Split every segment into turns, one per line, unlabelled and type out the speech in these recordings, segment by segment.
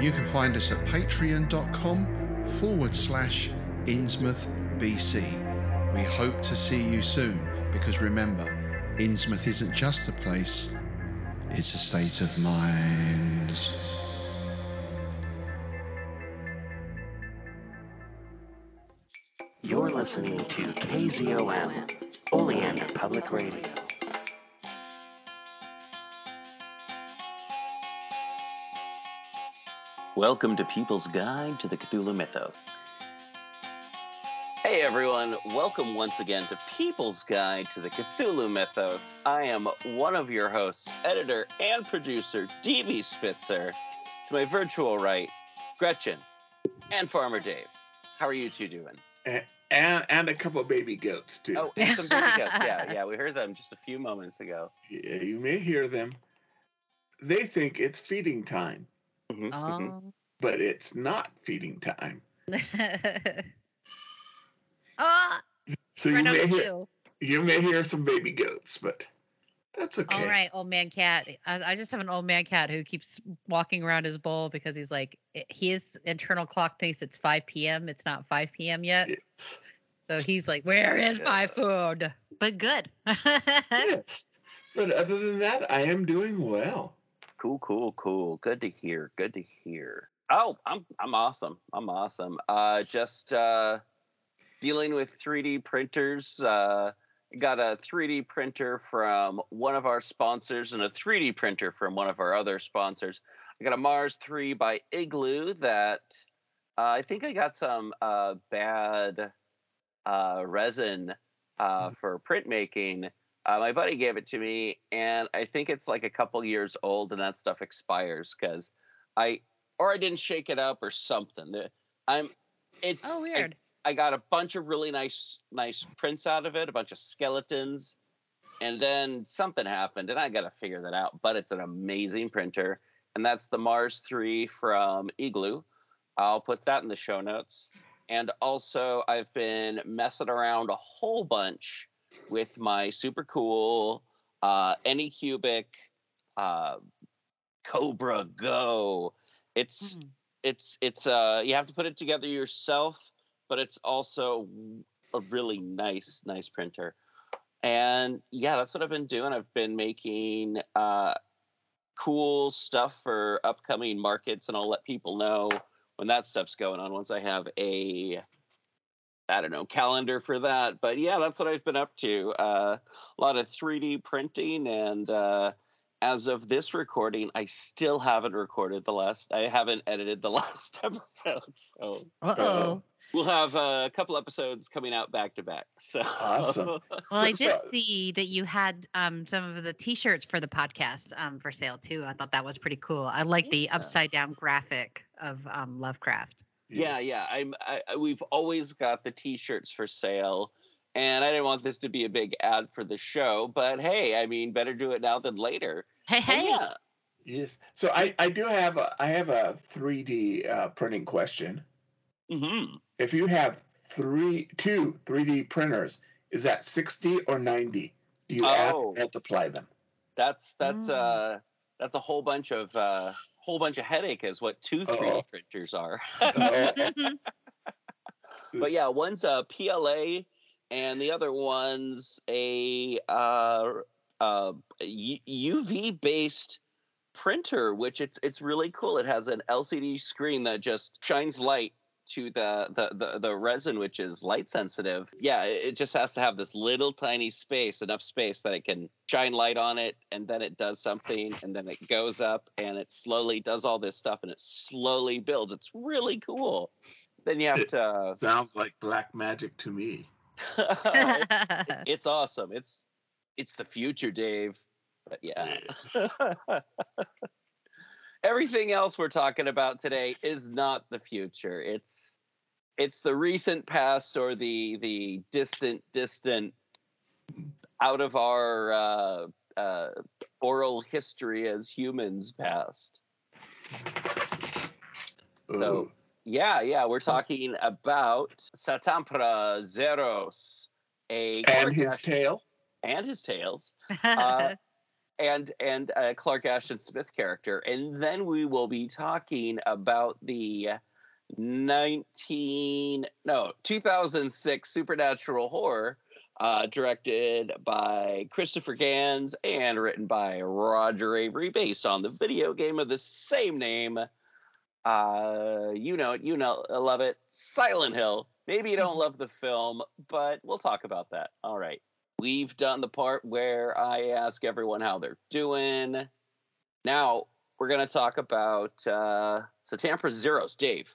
You can find us at patreon.com forward slash Innsmouth BC. We hope to see you soon because remember, Innsmouth isn't just a place, it's a state of mind.
You're listening to KZOM, Oleander Public Radio. Welcome to People's Guide to the Cthulhu Mythos. Hey everyone, welcome once again to People's Guide to the Cthulhu Mythos. I am one of your hosts, editor and producer, DB Spitzer. To my virtual right, Gretchen and Farmer Dave. How are you two doing?
and and, and a couple of baby goats too.
Oh, and some baby goats. Yeah, yeah, we heard them just a few moments ago.
Yeah, you may hear them. They think it's feeding time,
Mhm, mhm.
Oh.
but it's not feeding time.
oh,
So you may hear
you.
you may hear some baby goats, but that's okay.
All right, old man cat. I, I just have an old man cat who keeps walking around his bowl because he's like, his internal clock thinks it's 5 p.m. It's not 5 p.m. yet.
Yeah.
So he's like, where is my food? But good.
Yes. But other than that, I am doing well.
Cool, cool, cool. Good to hear. Good to hear. Oh, I'm I'm awesome. I'm awesome. Uh just uh dealing with 3D printers. Uh got a 3D printer from one of our sponsors and a 3D printer from one of our other sponsors. I got a Mars 3 by Elegoo that uh, I think I got some uh bad uh resin uh for printmaking uh, my buddy gave it to me, and I think it's like a couple years old, and that stuff expires because I or I didn't shake it up or something. I'm it's
oh,
I-
weird.
I, got a bunch of really nice nice prints out of it, a bunch of skeletons, and then something happened, and I got to figure that out. But it's an amazing printer, and that's the Mars Three from Elegoo. I'll put that in the show notes. And also, I've been messing around a whole bunch with my super cool uh, Anycubic uh, Kobra Go. It's
Mm.
it's it's uh you have to put it together yourself, but it's also a really nice nice printer. And yeah, that's what I've been doing. I've been making uh, cool stuff for upcoming markets, and I'll let people know when that stuff's going on once I have a I don't know calendar for that. But yeah, that's what I've been up to. Uh, a lot of 3D printing, and uh, as of this recording, I still haven't recorded the last. I haven't edited the last episode, so
Uh oh.
we'll have uh, a couple episodes coming out back to back. So
Awesome.
Well, I did see that you had um, some of the T-shirts for the podcast um, for sale too. I thought that was pretty cool. I like the upside down graphic of um, Lovecraft.
Yeah, yeah. I'm. I, I- we've always got the T-shirts for sale, and I didn't want this to be a big ad for the show. But hey, I mean, better do it now than later.
Hey,
And
hey.
yeah,
Yes. So I, I do have a I have a 3D uh, printing question.
hmm
If you have three two 3D printers, is that 60 or 90? Do you add
Oh.
or multiply them?
that's that's
Mm.
uh that's a whole bunch of uh whole bunch of headache is what two 3D printers are.
Oh,
but yeah, one's a PLA, and the other one's a uh, uh, UV based printer, which it's it's really cool. It has an LCD screen that just shines light to the the the, the resin, which is light sensitive. Yeah, it, it just has to have this little tiny space, enough space that it can shine light on it, and then it does something, and then it goes up, and it slowly does all this stuff, and it slowly builds. It's really cool. Then you have
It
to.
Uh, sounds like black magic to me.
it's, it's awesome. It's it's the future, Dave. But yeah. Everything else we're talking about today is not the future. It's it's the recent past or the the distant distant out of our uh, uh, oral history as humans past. So,
Ooh.
yeah, yeah, we're talking about Satampra Zeiros, a
and his tail.
and his tails, uh, and and uh, Clark Ashton Smith character, and then we will be talking about the 19 no 2006 supernatural horror uh, directed by Christopher Gans and written by Roger Avary, based on the video game of the same name. Uh, you know it, you know, love it. Silent Hill. Maybe you don't love the film, but we'll talk about that. All right. We've done the part where I ask everyone how they're doing. Now we're going to talk about uh, Satampra Zeiros. Dave,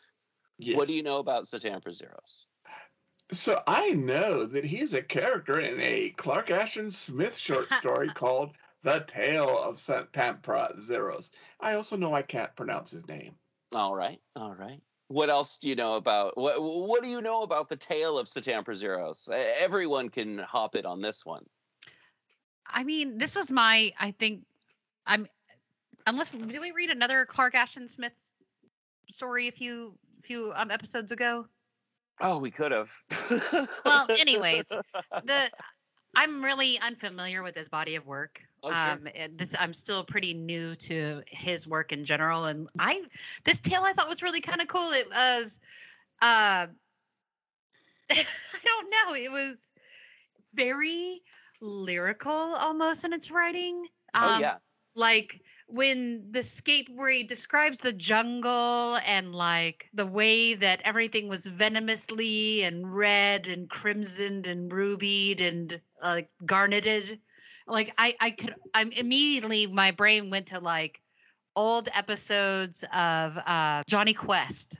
Yes.
what do you know about Satampra Zeiros?
So I know that he's a character in a Clark Ashton Smith short story called The Tale of Satampra Zeiros. I also know I can't pronounce his name.
All right, all right. What else do you know about what? What do you know about the tale of Satampra Zeiros? Everyone can hop it on this one.
I mean, this was my. I think I'm. Unless did we read another Clark Ashton Smith story a few few um, episodes ago?
Oh, we could have.
Well, anyways, the I'm really unfamiliar with his body of work.
Okay.
Um, this I'm still pretty new to his work in general, and I this tale I thought was really kind of cool. It was, uh, I don't know, it was very lyrical almost in its writing.
oh
Um,
yeah.
like when the scape where he describes the jungle and like the way that everything was venomously and red and crimsoned and rubied and uh, garneted like i i could i'm immediately my brain went to like old episodes of uh Jonny Quest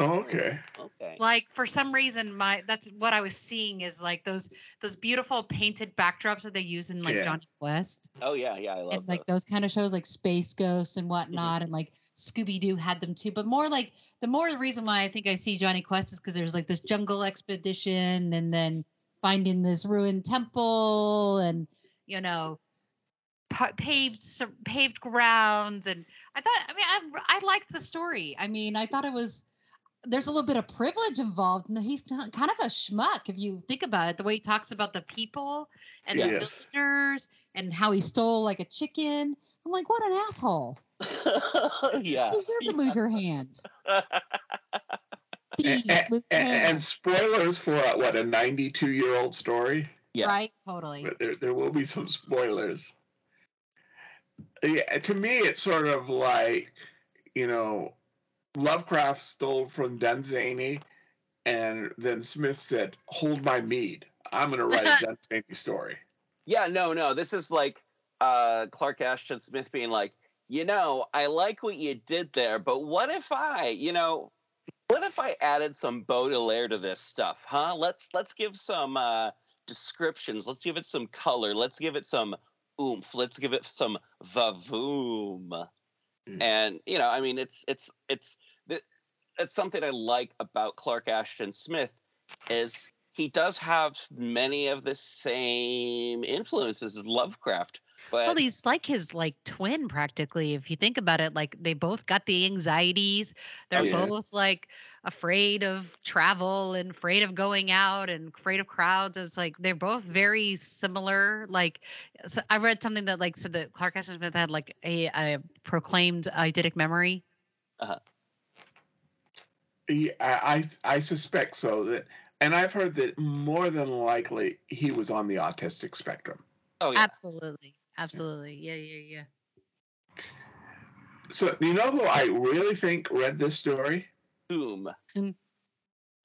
Oh, okay.
Okay.
like for some reason my that's what i was seeing is like those those beautiful painted backdrops that they use in like
Yeah.
Jonny Quest
Oh yeah, yeah. I love
and like
those.
those kind of shows like Space Ghosts and mhm. whatnot, and like Scooby Doo had them too. But more like the more the reason why I think I see Jonny Quest is because there's like this jungle expedition, and then finding this ruined temple, and you know, paved paved grounds, and I thought I mean I I liked the story. I mean I thought it was. There's a little bit of privilege involved, and he's not, kind of a schmuck if you think about it. The way he talks about the people and the
Yes.
villagers, and how he stole like a chicken. I'm like, what an asshole.
yeah.
You deserve to lose your hand.
And, and, and spoilers for uh, what a 92 year old story,
yeah.
Right? Totally.
but there there will be some spoilers. Yeah, to me, it's sort of like you know, Lovecraft stole from Dunsany, and then Smith said, "Hold my mead. I'm going to write a Dunsany story."
Yeah, no, no. This is like uh, Clark Ashton Smith being like, you know, I like what you did there, but what if I, you know, what if I added some Baudelaire to this stuff, huh? Let's let's give some uh, descriptions. Let's give it some color. Let's give it some oomph. Let's give it some vavoom.
Mm.
And you know, I mean, it's it's it's it's something I like about Clark Ashton Smith is he does have many of the same influences as Lovecraft, but
Well, he's like his like twin practically. If you think about it, like they both got the anxieties. They're
Oh,
yeah.
both like afraid of travel and afraid of going out and afraid of crowds. It's like they're both very similar. Like so I read something that like said that Clark Ashton Smith had like a, a proclaimed eidetic memory. Uh-huh.
Yeah, I I I suspect so. That, and I've heard that more than likely he was on the autistic spectrum.
oh yeah,
Absolutely. Absolutely. Yeah, yeah, yeah.
So you know who I really think read this story?
Whom?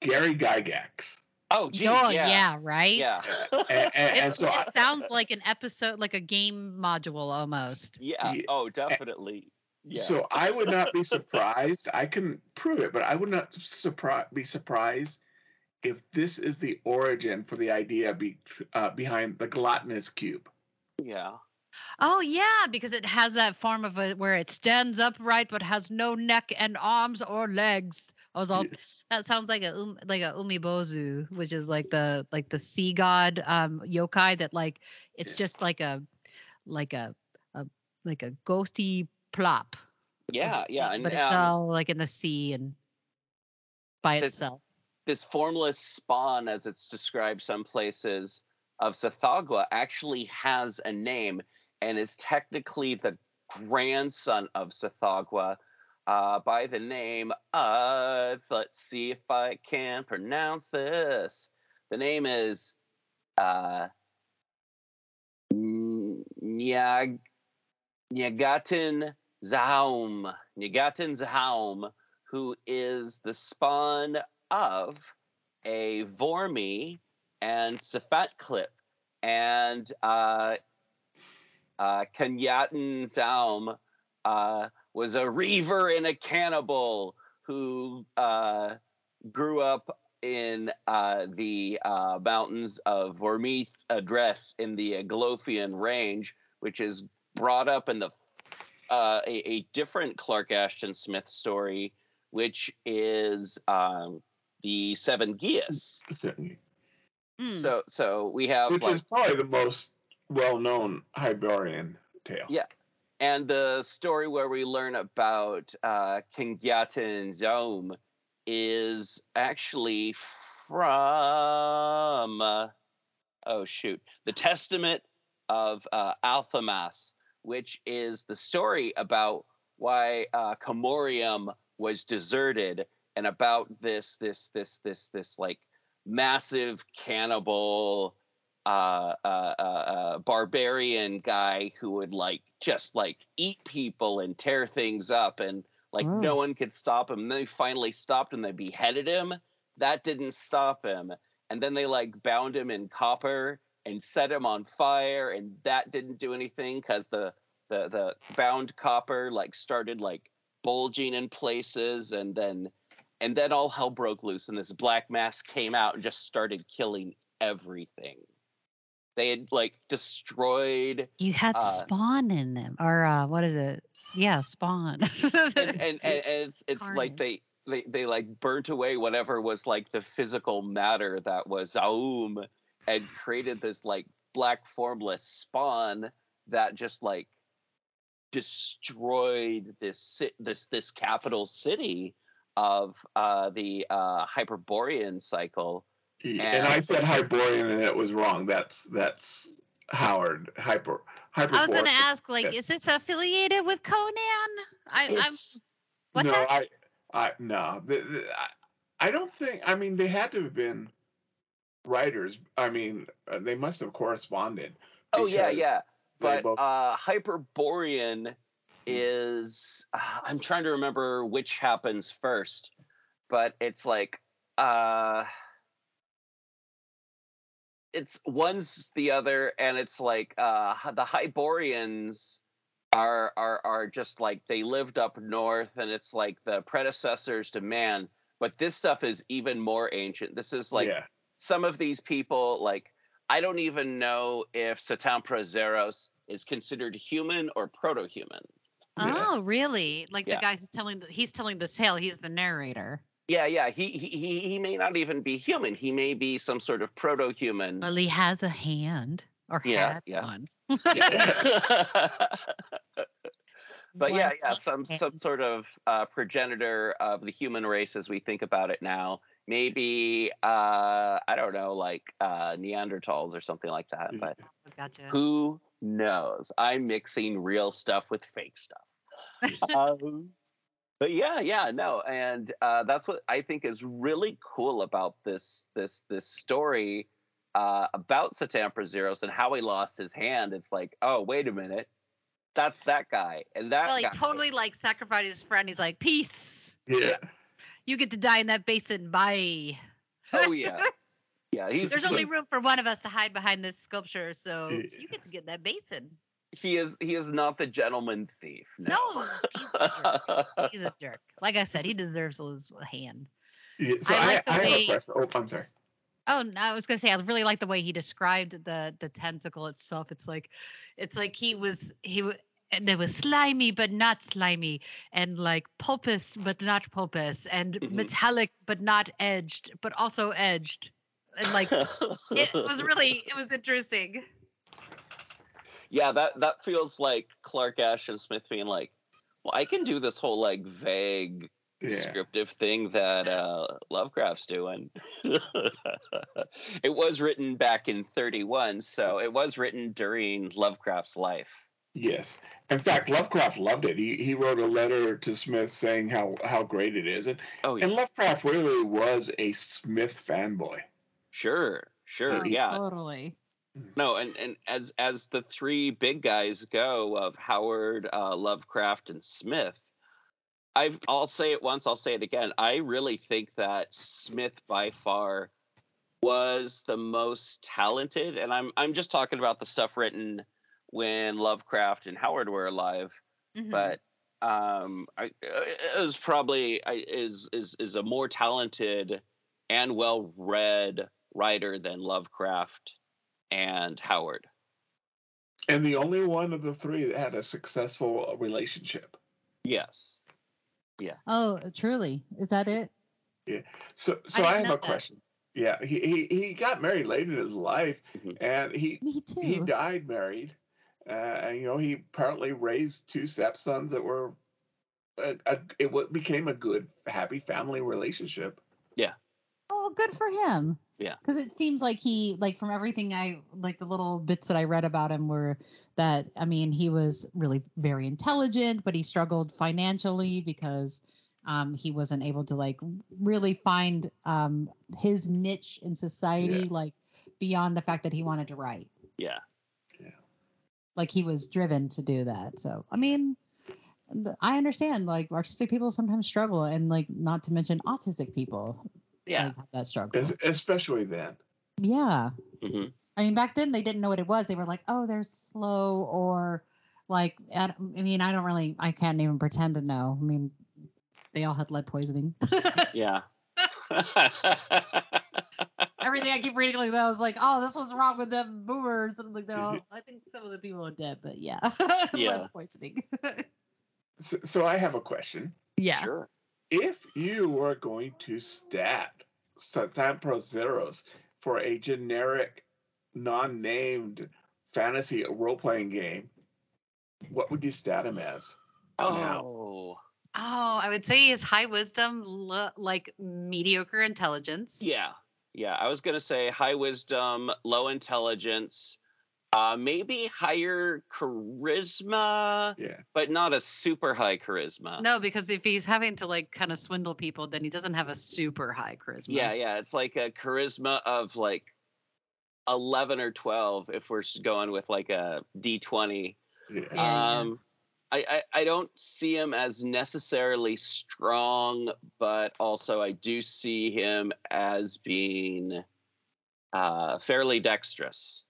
Gary Gygax.
Oh, geez,
oh
yeah.
yeah, right.
Yeah.
And, and, and
It,
I,
sounds like an episode, like a game module almost.
Yeah.
Yeah.
Oh, definitely. Yeah.
so I would not be surprised. I can prove it, but I would not surpri- be surprised if this is the origin for the idea be, uh, behind the gluttonous cube.
yeah.
Oh yeah, because it has that form of a where it stands upright but has no neck and arms or legs. I was all that sounds like a um, like a umibozu, which is like the like the sea god um yokai that like it's just like a like a, a like a ghosty plop.
Yeah. Yeah. And
but it's
um,
all like in the sea and by
This-
itself.
this formless spawn, as it's described some places, of Tsathoggua actually has a name and is technically the grandson of Tsathoggua uh, by the name of, let's see if I can pronounce this. The name is uh, Nyag, Knygathin Zhaum. Knygathin Zhaum, who is the spawn of a Voormi and Safat Clip. And uh, uh, Knygathin Zhaum uh, was a reaver and a cannibal who uh, grew up in uh, the uh, mountains of Vormith Adreth in the Eiglophian range, which is brought up in the uh, a, a different Clark Ashton Smith story, which is um, the Seven Geases.
Mm.
So so we have
Which
like,
is probably the most well-known Hyborian tale.
Yeah. and the story where we learn about uh, King Zome is actually from uh, oh shoot the Testament of uh, Athammaus, which is the story about why uh, Commoriom was deserted and about this this this this this like massive cannibal uh, uh, uh, uh, barbarian guy who would like just like eat people and tear things up and like no one could stop him. And they finally stopped and they beheaded him. That didn't stop him. And then they like bound him in copper and set him on fire, and that didn't do anything because the the the bound copper like started like bulging in places, and then and then all hell broke loose, and this black mass came out and just started killing everything. They had like destroyed
You had
Uh,
spawn in them, or uh, what is it? Yeah, spawn.
and and, and, it's it's like they they they like burnt away whatever was like the physical matter that was Aum and created this like black formless spawn that just like destroyed this this this capital city of uh the uh hyperborean cycle
And I said Hyborian and it was wrong. That's that's Howard hyper hyper.
I was going to ask, like,
Yes.
is this affiliated with Conan? I, I'm. What's
no,
that?
I I no. The, the, I, I don't think. I mean, they had to have been writers. I mean, uh, they must have corresponded.
oh yeah yeah but
both-
uh hyperborean is uh, i'm trying to remember which happens first but it's like uh it's one's the other and it's like uh the Hyborians are are are just like they lived up north and it's like the predecessors to man but this stuff is even more ancient this is like
yeah.
some of these people like i don't even know if Satampra Zeiros is considered human or proto-human
Yeah.
Oh, really? Like
Yeah.
the guy who's telling the, he's telling the tale. He's the narrator.
Yeah yeah he, he he he may not even be human he may be some sort of proto-human
Well, he has a hand or
Yeah,
had
yeah.
one.
Yeah. but yeah
One
yeah
plus
some
hand.
some sort of uh, progenitor of the human race as we think about it now maybe uh i don't know like uh neanderthals or something like that but
Gotcha.
Who knows? I'm mixing real stuff with fake stuff. um, but yeah, yeah, no, and uh, that's what I think is really cool about this this this story uh, about Satampra Zeiros and how he lost his hand. It's like, oh, wait a minute, that's that guy, and that
Well, he
guy,
totally like sacrificed his friend. He's like, peace.
Yeah.
You get to die in that basin. Bye.
Oh yeah, yeah. He's
There's only room for one of us to hide behind this sculpture, so
Yeah.
you get to get in that basin.
He is he is not the gentleman thief. No.
No, he's a jerk. He's a jerk. Like I said, he deserves his hand.
yeah. So
I
I,
like the
I have a
way-
question. Oh, I'm sorry.
Oh, no, I was gonna say I really like the way he described the the tentacle itself. It's like, it's like he was he w- and it was slimy but not slimy, and like pulpous but not pulpous, and
Mhm.
metallic but not edged, but also edged, and like it was really it was interesting.
Yeah, that that feels like Clark Ashton Smith being like, well, I can do this whole like vague
Yeah.
descriptive thing that uh, Lovecraft's doing. it was written back in 31, so it was written during Lovecraft's life.
Yes. In fact, Lovecraft loved it. He he wrote a letter to Smith saying how how great it is, and
Oh, yeah.
and Lovecraft really was a Smith fanboy.
sure, sure,
Oh,
yeah.
Totally.
No, and and as as the three big guys go of Howard, uh, Lovecraft, and Smith, I've I'll say it once, I'll say it again. I really think that Smith by far was the most talented, and I'm I'm just talking about the stuff written when Lovecraft and Howard were alive,
Mhm.
but um, I, it was probably I, is is is a more talented and well read writer than Lovecraft and Howard.
And the only one of the three that had a successful relationship.
Yes. Yeah.
Oh, truly. Is that it? Yeah.
So so
I
I, have a
that.
question. Yeah, he, he he got married late in his life,
Mhm.
and he
Me too.
he died married. Uh, and you know he apparently raised two stepsons that were a, a, it became a good happy family relationship. Yeah.
Oh, good for him.
Yeah.
Because it seems like he, like from everything I, like the little bits that I read about him were that, I mean, he was really very intelligent, but he struggled financially because um, he wasn't able to like really find um, his niche in society,
Yeah.
like beyond the fact that he wanted to write.
Yeah. Yeah.
Like he was driven to do that. So, I mean, I understand like artistic people sometimes struggle and like not to mention autistic people
Yeah.
like, have that struggle.
Es- especially then.
Yeah.
hmm
I mean, back then they didn't know what it was. They were like, "Oh, they're slow," or like, I, I mean, I don't really, I can't even pretend to know. I mean, they all had lead poisoning.
Yeah.
Everything I keep reading like that, I was like, "Oh, this was wrong with them boomers." And like, they're all, I think some of the people are dead, but yeah,
Yeah.
lead poisoning.
So, so I have a question.
yeah.
Sure.
If you were going to stat Stamper Zeros for a generic, non-named fantasy role-playing game, what would you stat him as? Now.
Oh.
Oh, I would say his high wisdom, lo- like mediocre intelligence.
Yeah. Yeah. I was gonna say high wisdom, low intelligence, uh, maybe higher charisma,
Yeah.
but not a super high charisma.
No, because if he's having to like kind of swindle people, then he doesn't have a super high charisma.
Yeah, yeah. It's like a charisma of like eleven or twelve if we're going with like a D twenty.
Yeah.
Yeah, yeah.
Um I, I, I don't see him as necessarily strong, but also I do see him as being uh, fairly dexterous.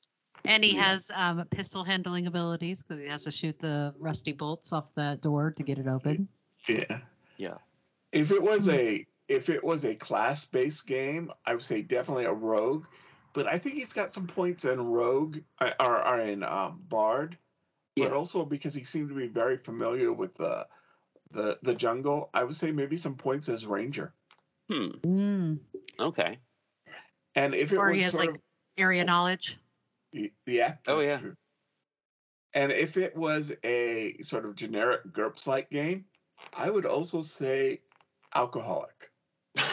And he
Yeah.
has um, pistol handling abilities because he has to shoot the rusty bolts off that door to get it open.
Yeah.
Yeah.
If it was
Hmm.
a if it was a class-based game, I would say definitely a rogue. But I think he's got some points in rogue uh, or, or in um, bard. But
Yeah.
also because he seemed to be very familiar with the the the jungle, I would say maybe some points as ranger.
Hmm.
Mm.
Okay.
And if it
Or
was
he has,
sort
like, Area knowledge.
Of yeah,
Oh,
that's
yeah.
true. And if it was a sort of generic GURPS like game, I would also say alcoholic.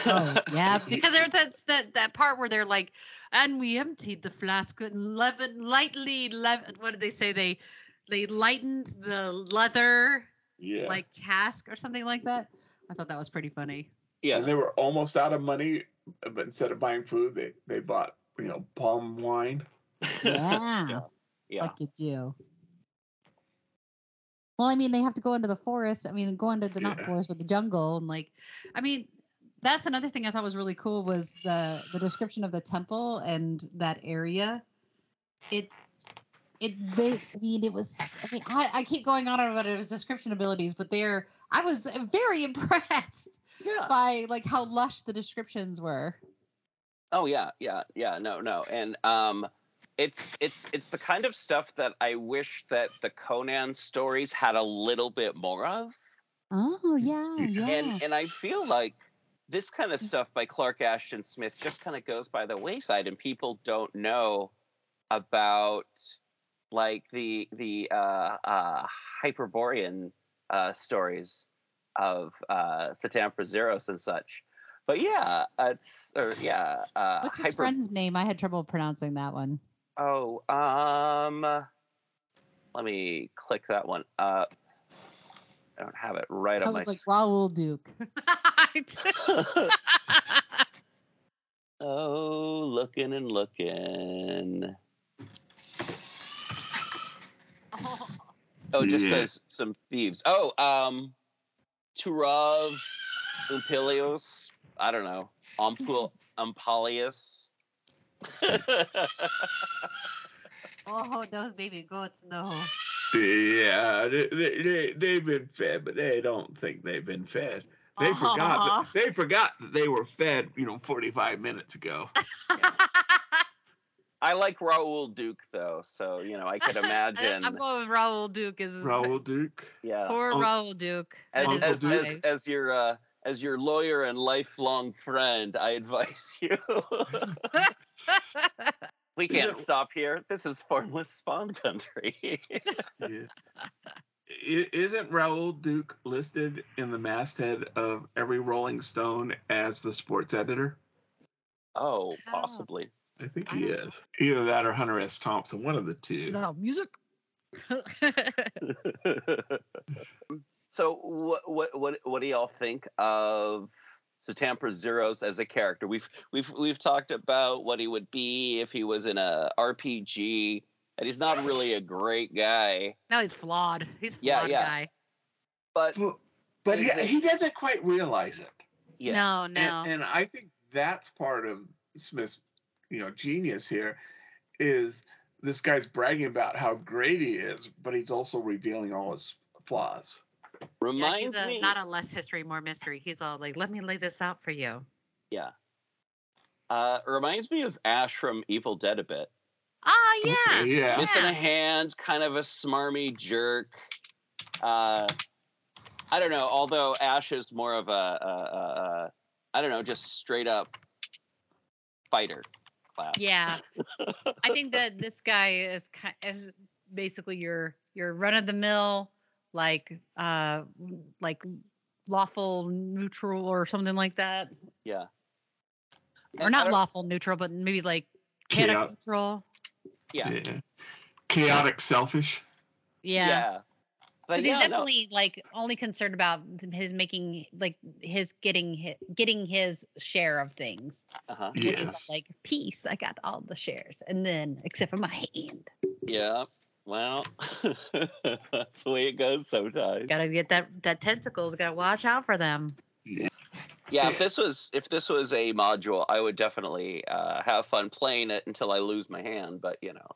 Oh, yeah.
Because there's that's that that part where they're like, and we emptied the flask and leaven lightly. Lev- what did they say? They they lightened the leather
Yeah.
like cask or something like that. I thought that was pretty funny.
yeah.
And they were almost out of money, but instead of buying food, they, they bought, you know, palm wine.
Yeah.
Yeah.
Like you do. Well, I mean, they have to go into the forest. I mean, go into the not forest, but the jungle, and like, I mean, that's another thing I thought was really cool was the the description of the temple and that area. It's it. I mean, it was. I mean, I, I keep going on about it was description abilities, but they're. I was very impressed
Yeah.
by like how lush the descriptions were.
Oh yeah, yeah, yeah. No, no, and um, it's it's it's the kind of stuff that I wish that the Conan stories had a little bit more of,
Oh yeah, yeah.
and and I feel like this kind of stuff by Clark Ashton Smith just kind of goes by the wayside, and people don't know about like the the uh, uh, Hyperborean uh, stories of uh, Satan Zeros and such. But yeah, it's or yeah. Uh,
What's his
Hyper-
friend's name? I had trouble pronouncing that one.
Oh, um, let me click that one up. I don't have it right
I
on
was like Raoul Duke.
oh, looking and looking. Oh, it just
Yeah.
says some thieves. Oh, um, Tirouv, Ompallios. I don't know. Ampul, Ampalius.
Oh, those baby goats, no.
Yeah, they, they, they, they've been fed, but they don't think they've been fed. They forgot. That, they forgot that they were fed, you know, 45 minutes ago.
I like Raoul Duke though, so you know I could imagine.
I'm going with Raoul Duke as
Raoul Duke.
yeah.
poor
Oh.
Raoul Duke.
as, as,
his
as,
face.
as your uh, as your lawyer and lifelong friend, I advise you. we can't
Yeah.
stop here. This is formless spawn country.
Yeah. Isn't Raoul Duke listed in the masthead of every Rolling Stone as the sports editor?
oh,
How?
possibly.
I think he
don't
is. Either that or Hunter S. Thompson, one of the two.
Is that music?
so, what what what what do y'all think of Satampra Zeiros as a character? We've we've we've talked about what he would be if he was in a RPG, and he's not really a great guy.
no, he's flawed. He's a
Yeah,
flawed
yeah.
guy.
But
But, but he,
Is it-
he doesn't quite realize it.
yeah,
No, no.
And, and I think that's part of Smith's, you know, genius here is this guy's bragging about how great he is, but he's also revealing all his flaws.
Yeah,
reminds
he's a,
me.
not a less history, more mystery. He's all like, let me lay this out for you.
yeah. Uh, reminds me of Ash from Evil Dead a bit.
Ah, yeah.
Okay, yeah.
missing
Yeah.
a hand, kind of a smarmy jerk. Uh, I don't know. Although Ash is more of a, a, a, a I don't know, just straight up fighter class.
Yeah. I think that this guy is kind is basically your your run of the mill like uh like lawful neutral or something like that.
Yeah.
Or
And
not lawful neutral, but maybe like chaotic
Chaotic.
neutral.
Yeah.
Yeah. Chaotic, selfish.
Yeah.
Yeah. But
Because
yeah,
he's
no,
definitely like only concerned about his making like his getting his, getting his share of things.
uh-huh.
And he's like peace, I got all the shares, and then except for my hand,
Yeah. Well, that's the way it goes sometimes.
gotta get that that tentacles. Gotta watch out for them.
Yeah, if this was if this was a module, I would definitely uh, have fun playing it until I lose my hand. But you know,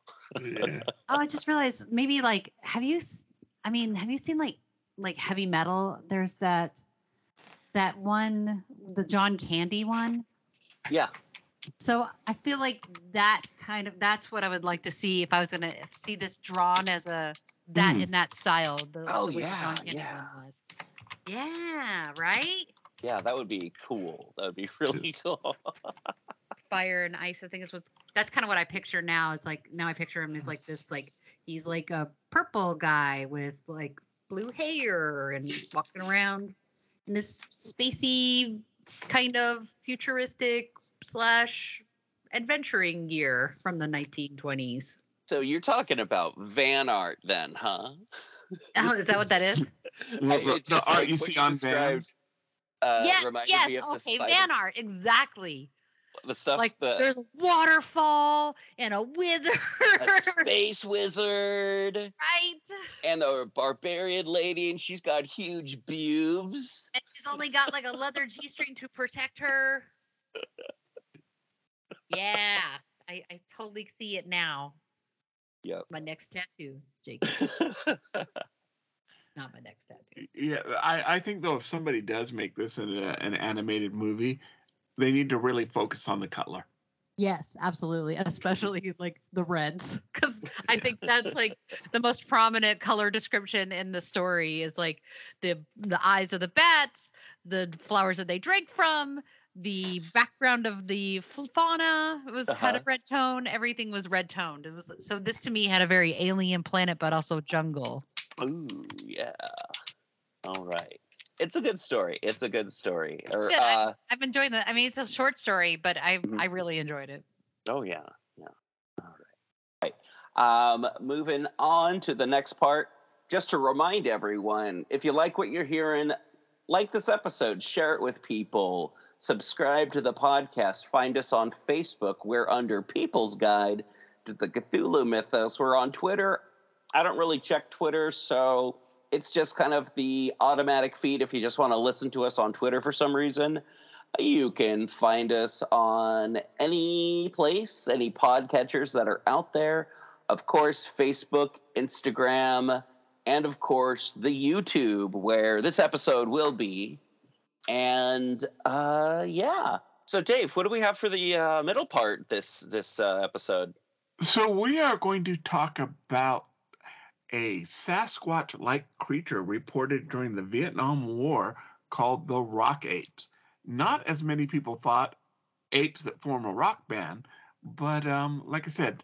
Yeah.
Oh, I just realized maybe like have you I mean, have you seen like like heavy metal? There's that that one the John Candy one.
yeah,
So I feel like that kind of that's what I would like to see if I was gonna see this drawn as a that
Mm.
in that style. The,
Oh,
the
yeah,
John
yeah.
was.
Yeah, right.
yeah, that would be cool. That would be really cool.
Fire and ice. I think is what's. That's kind of what I picture now. It's like now I picture him as like this like he's like a purple guy with like blue hair and walking around in this spacey kind of futuristic slash adventuring gear from the 1920s.
So you're talking about van art then, huh?
Oh, is that what that is?
Well, the, the art
like,
you
what
see on
described,
vans.
Uh,
yes,
reminded me
yes.
of
Okay, van art. Exactly.
the stuff
like
the
there's a waterfall and a wizard,
a space wizard
right?
and the barbarian lady, and she's got huge boobs.
And she's only got like a leather G string to protect her. Yeah, I, I totally see it now.
Yep.
My next tattoo, Jake. Not my next tattoo.
Yeah, I, I think though if somebody does make this in a, uh, an animated movie, they need to really focus on the color.
Yes, absolutely.
Especially like the reds, because I think that's like the most prominent color description in the story is like the the eyes of the bats, the flowers that they drank from, the background of the fauna was had a
Uh-huh.
red tone. Everything was red toned. It was so this to me had a very alien planet, but also jungle.
Ooh, yeah. All right. It's a good story. It's a good story.
It's
Or,
good. I-
uh,
I'm enjoying that. I mean, it's a short story, but I
Mhm.
I really enjoyed it.
oh yeah, yeah. All right. Right. Um, moving on to the next part. Just to remind everyone, if you like what you're hearing, like this episode, share it with people. Subscribe to the podcast. Find us on Facebook. We're under People's Guide to the Cthulhu Mythos. We're on Twitter. I don't really check Twitter, so it's just kind of the automatic feed if you just want to listen to us on Twitter for some reason. You can find us on any place, any podcatchers that are out there. Of course, Facebook, Instagram, and of course, the YouTube, where this episode will be. And uh, yeah. So, Dave, what do we have for the uh, middle part this this uh, episode?
So we are going to talk about a Sasquatch-like creature reported during the Vietnam War called the rock apes. Not as many people thought apes that form a rock band, but um, like I said,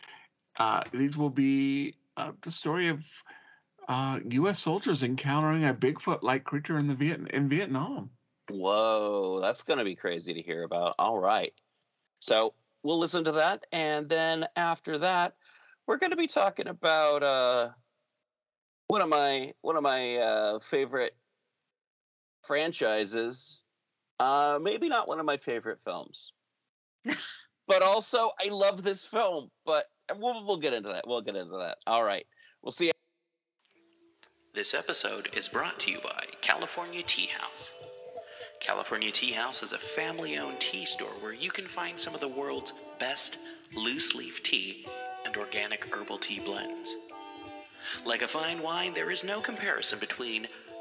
uh, these will be uh, the story of uh, U.S. soldiers encountering a Bigfoot-like creature in the Viet- in Vietnam.
Whoa, that's going to be crazy to hear about. All right. So we'll listen to that. And then after that, we're going to be talking about uh, one of my one of my uh, favorite franchises. Uh, maybe not one of my favorite films, but also I love this film. But we'll, we'll get into that. We'll get into that. All right. We'll see. You.
This episode is brought to you by California Tea House. California Tea House is a family owned tea store where you can find some of the world's best loose leaf tea and organic herbal tea blends. Like a fine wine, there is no comparison between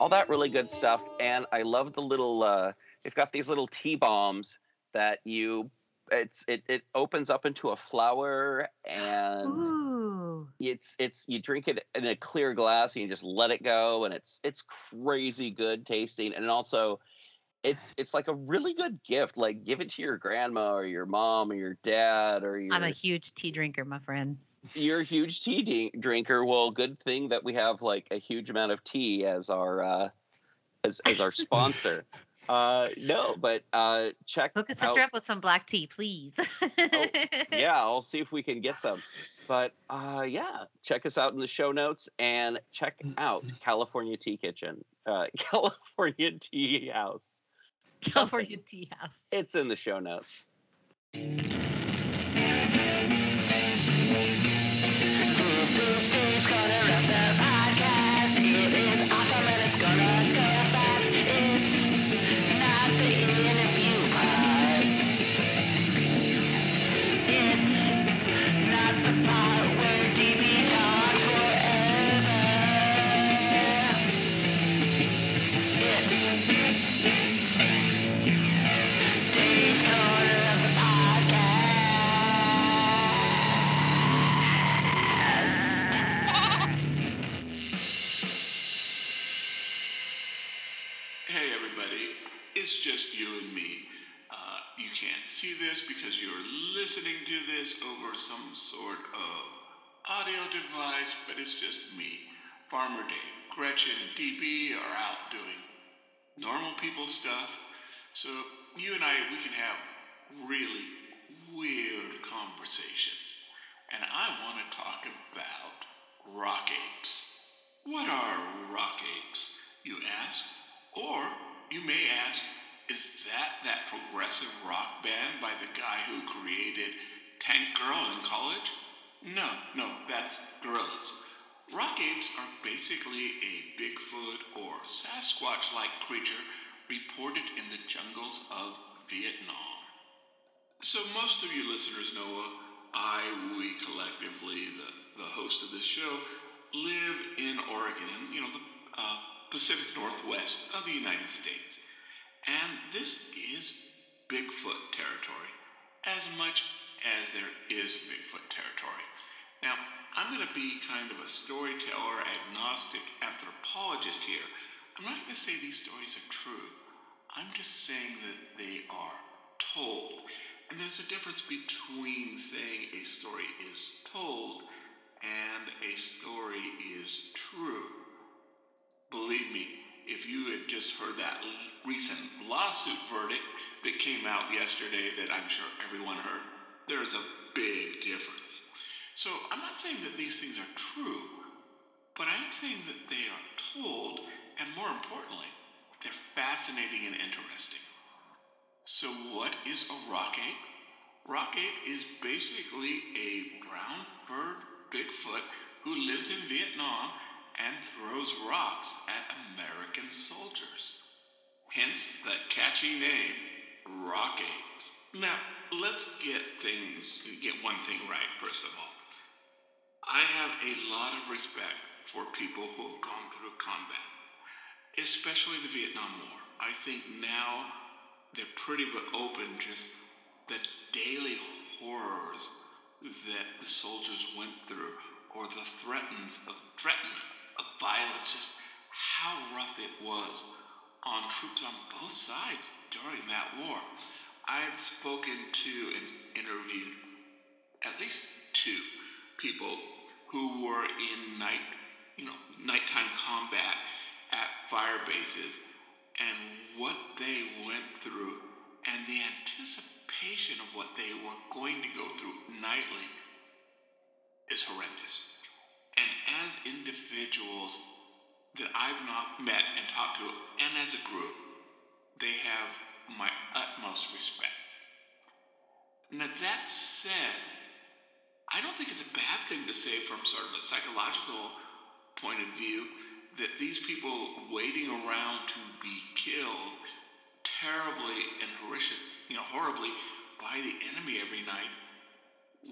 All that really good stuff and i love the little uh they've got these little tea bombs that you it's it, it opens up into a flower and
Ooh.
it's it's you drink it in a clear glass and you just let it go and it's it's crazy good tasting and also it's it's like a really good gift like give it to your grandma or your mom or your dad or your
I'm a huge tea drinker, my friend.
You're a huge tea de- drinker. Well, good thing that we have like a huge amount of tea as our uh, as as our sponsor. uh, no, but uh, check.
Hook us
out-
sister up with some black tea, please.
yeah, I'll see if we can get some. But uh, yeah, check us out in the show notes and check out California Tea Kitchen, uh, California Tea House.
California Tea House.
It's in the show notes.
Dave's
see this because you're listening to this over some sort of audio device, but it's just me, Farmer Dave. Gretchen and DB are out doing normal people stuff. So you and I, we can have really weird conversations. And I want to talk about rock apes. What are rock apes, you ask? Or you may ask, is that that progressive rock band by the guy who created Tank Girl in college? No, no, that's Gorillaz. Rock apes are basically a Bigfoot or Sasquatch like creature reported in the jungles of Vietnam. So, most of you listeners know I, we collectively, the, the host of this show, live in Oregon, you know, the uh, Pacific Northwest of the United States. And this is Bigfoot territory, as much as there is Bigfoot territory. Now, I'm going to be kind of a storyteller, agnostic anthropologist here. I'm not going to say these stories are true. I'm just saying that they are told. And there's a difference between saying a story is told and a story is true. Believe me, if you had just heard that recent lawsuit verdict that came out yesterday that I'm sure everyone heard, there's a big difference. So I'm not saying that these things are true, but I'm saying that they are told, and more importantly, they're fascinating and interesting. So, what is a rock ape? Rock ape is basically a brown bird, Bigfoot who lives in Vietnam and throws rocks at American soldiers. Hence the catchy name, Rock Now, let's get things, get one thing right, first of all. I have a lot of respect for people who have gone through combat, especially the Vietnam War. I think now they're pretty but open just the daily horrors that the soldiers went through or the threatens of threaten of violence, just how rough it was on troops on both sides during that war. I've spoken to and interviewed at least two people who were in night, you know, nighttime combat at fire bases and what they went through and the anticipation of what they were going to go through nightly is horrendous. And as individuals that I've not met and talked to, and as a group, they have my utmost respect. Now, that said, I don't think it's a bad thing to say from sort of a psychological point of view that these people waiting around to be killed terribly and horrific, you know, horribly by the enemy every night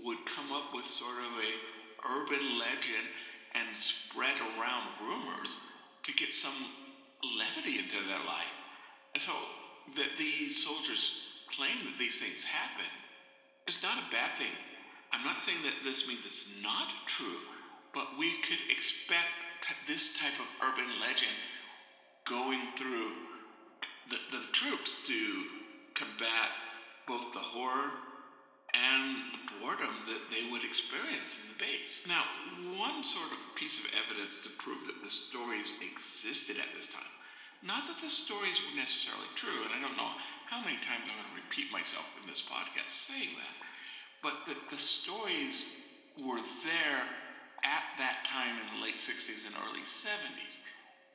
would come up with sort of a urban legend and spread around rumors to get some levity into their life. And so that these soldiers claim that these things happen is not a bad thing. I'm not saying that this means it's not true, but we could expect this type of urban legend going through the, the troops to combat both the horror and boredom that they would experience in the base. Now, one sort of piece of evidence to prove that the stories existed at this time, not that the stories were necessarily true, and I don't know how many times I'm going to repeat myself in this podcast saying that, but that the stories were there at that time in the late 60s and early 70s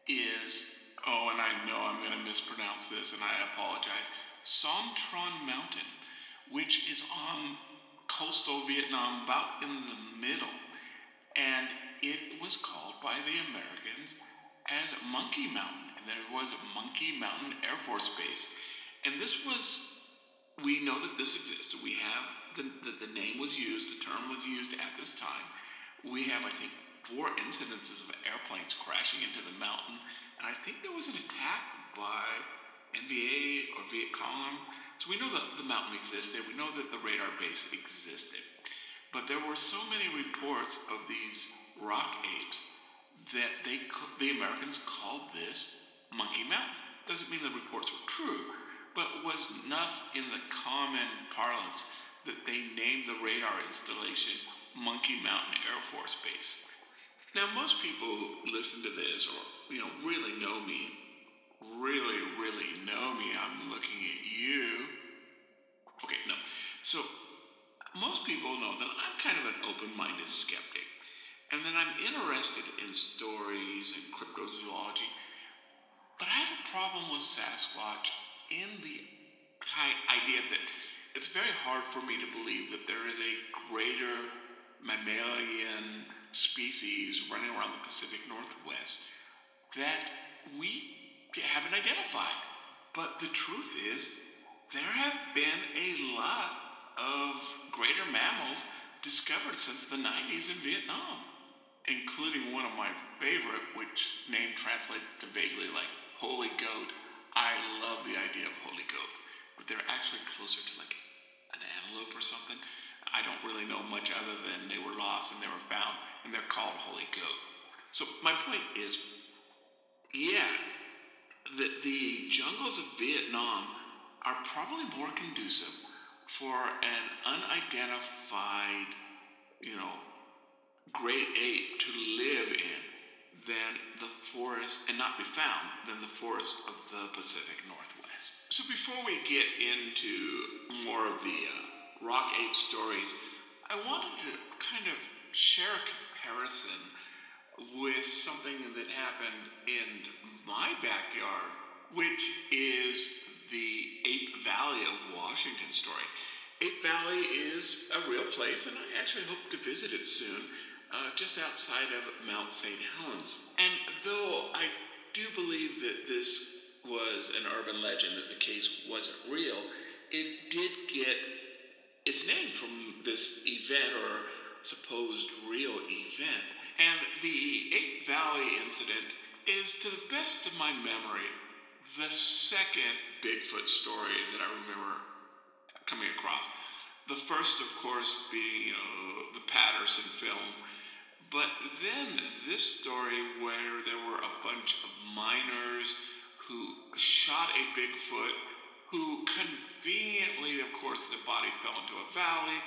is, oh, and I know I'm going to mispronounce this and I apologize, Sontron Mountain, which is on coastal Vietnam, about in the middle. And it was called by the Americans as Monkey Mountain. And there was Monkey Mountain Air Force Base. And this was, we know that this existed. We have the, the, the name was used, the term was used at this time. We have, I think, four incidences of airplanes crashing into the mountain. And I think there was an attack by NVA or Viet Cong. So we know that the mountain existed. We know that the radar base existed. But there were so many reports of these rock apes that they the Americans called this Monkey Mountain. Doesn't mean the reports were true, but was enough in the common parlance that they named the radar installation Monkey Mountain Air Force Base. Now, most people who listen to this or, you know, really know me, really, really know me, I'm looking at you. Okay, no. So, most people know that I'm kind of an open minded skeptic and that I'm interested in stories and cryptozoology. But I have a problem with Sasquatch in the idea that it's very hard for me to believe that there is a greater mammalian species running around the Pacific Northwest that we haven't identified. But the truth is, there have been a lot of greater mammals discovered since the 90s in Vietnam, including one of my favorite, which name translates to vaguely like holy goat. I love the idea of holy goats, but they're actually closer to like an antelope or something. I don't really know much other than they were lost and they were found, and they're called holy goat. So my point is, yeah, that the jungles of Vietnam are probably more conducive for an unidentified, you know, great ape to live in than the forest, and not be found, than the forests of the Pacific Northwest. So before we get into more of the uh, rock ape stories, I wanted to kind of share a comparison with something that happened in my backyard, which is the Ape Valley of Washington story. Ape Valley is a real place, and I actually hope to visit it soon, uh, just outside of Mount St. Helens. And though I do believe that this was an urban legend, that the case wasn't real, it did get its name from this event or supposed real event. And the Ape Valley incident is, to the best of my memory, the second Bigfoot story that I remember coming across. The first, of course, being you know the Patterson film, but then this story where there were a bunch of miners who shot a Bigfoot, who conveniently, of course, the body fell into a valley,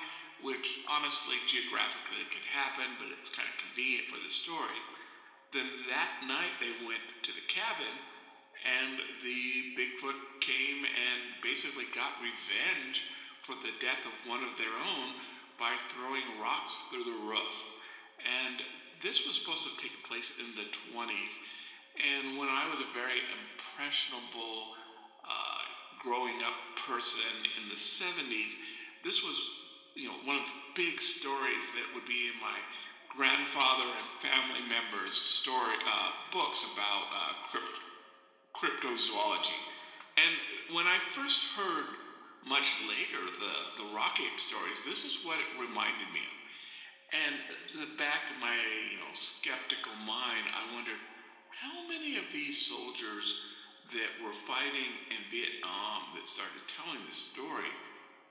which honestly geographically it could happen, but it's kind of convenient for the story. Then that night they went to the cabin and the Bigfoot came and basically got revenge for the death of one of their own by throwing rocks through the roof. And this was supposed to take place in the 20s. And when I was a very impressionable, uh, growing up person in the 70s, this was, you know, one of the big stories that would be in my grandfather and family members' story uh, books about uh, cryptozoology. And when I first heard much later the, the rock ape stories, this is what it reminded me of. And the back of my you know skeptical mind, I wondered how many of these soldiers that were fighting in Vietnam that started telling this story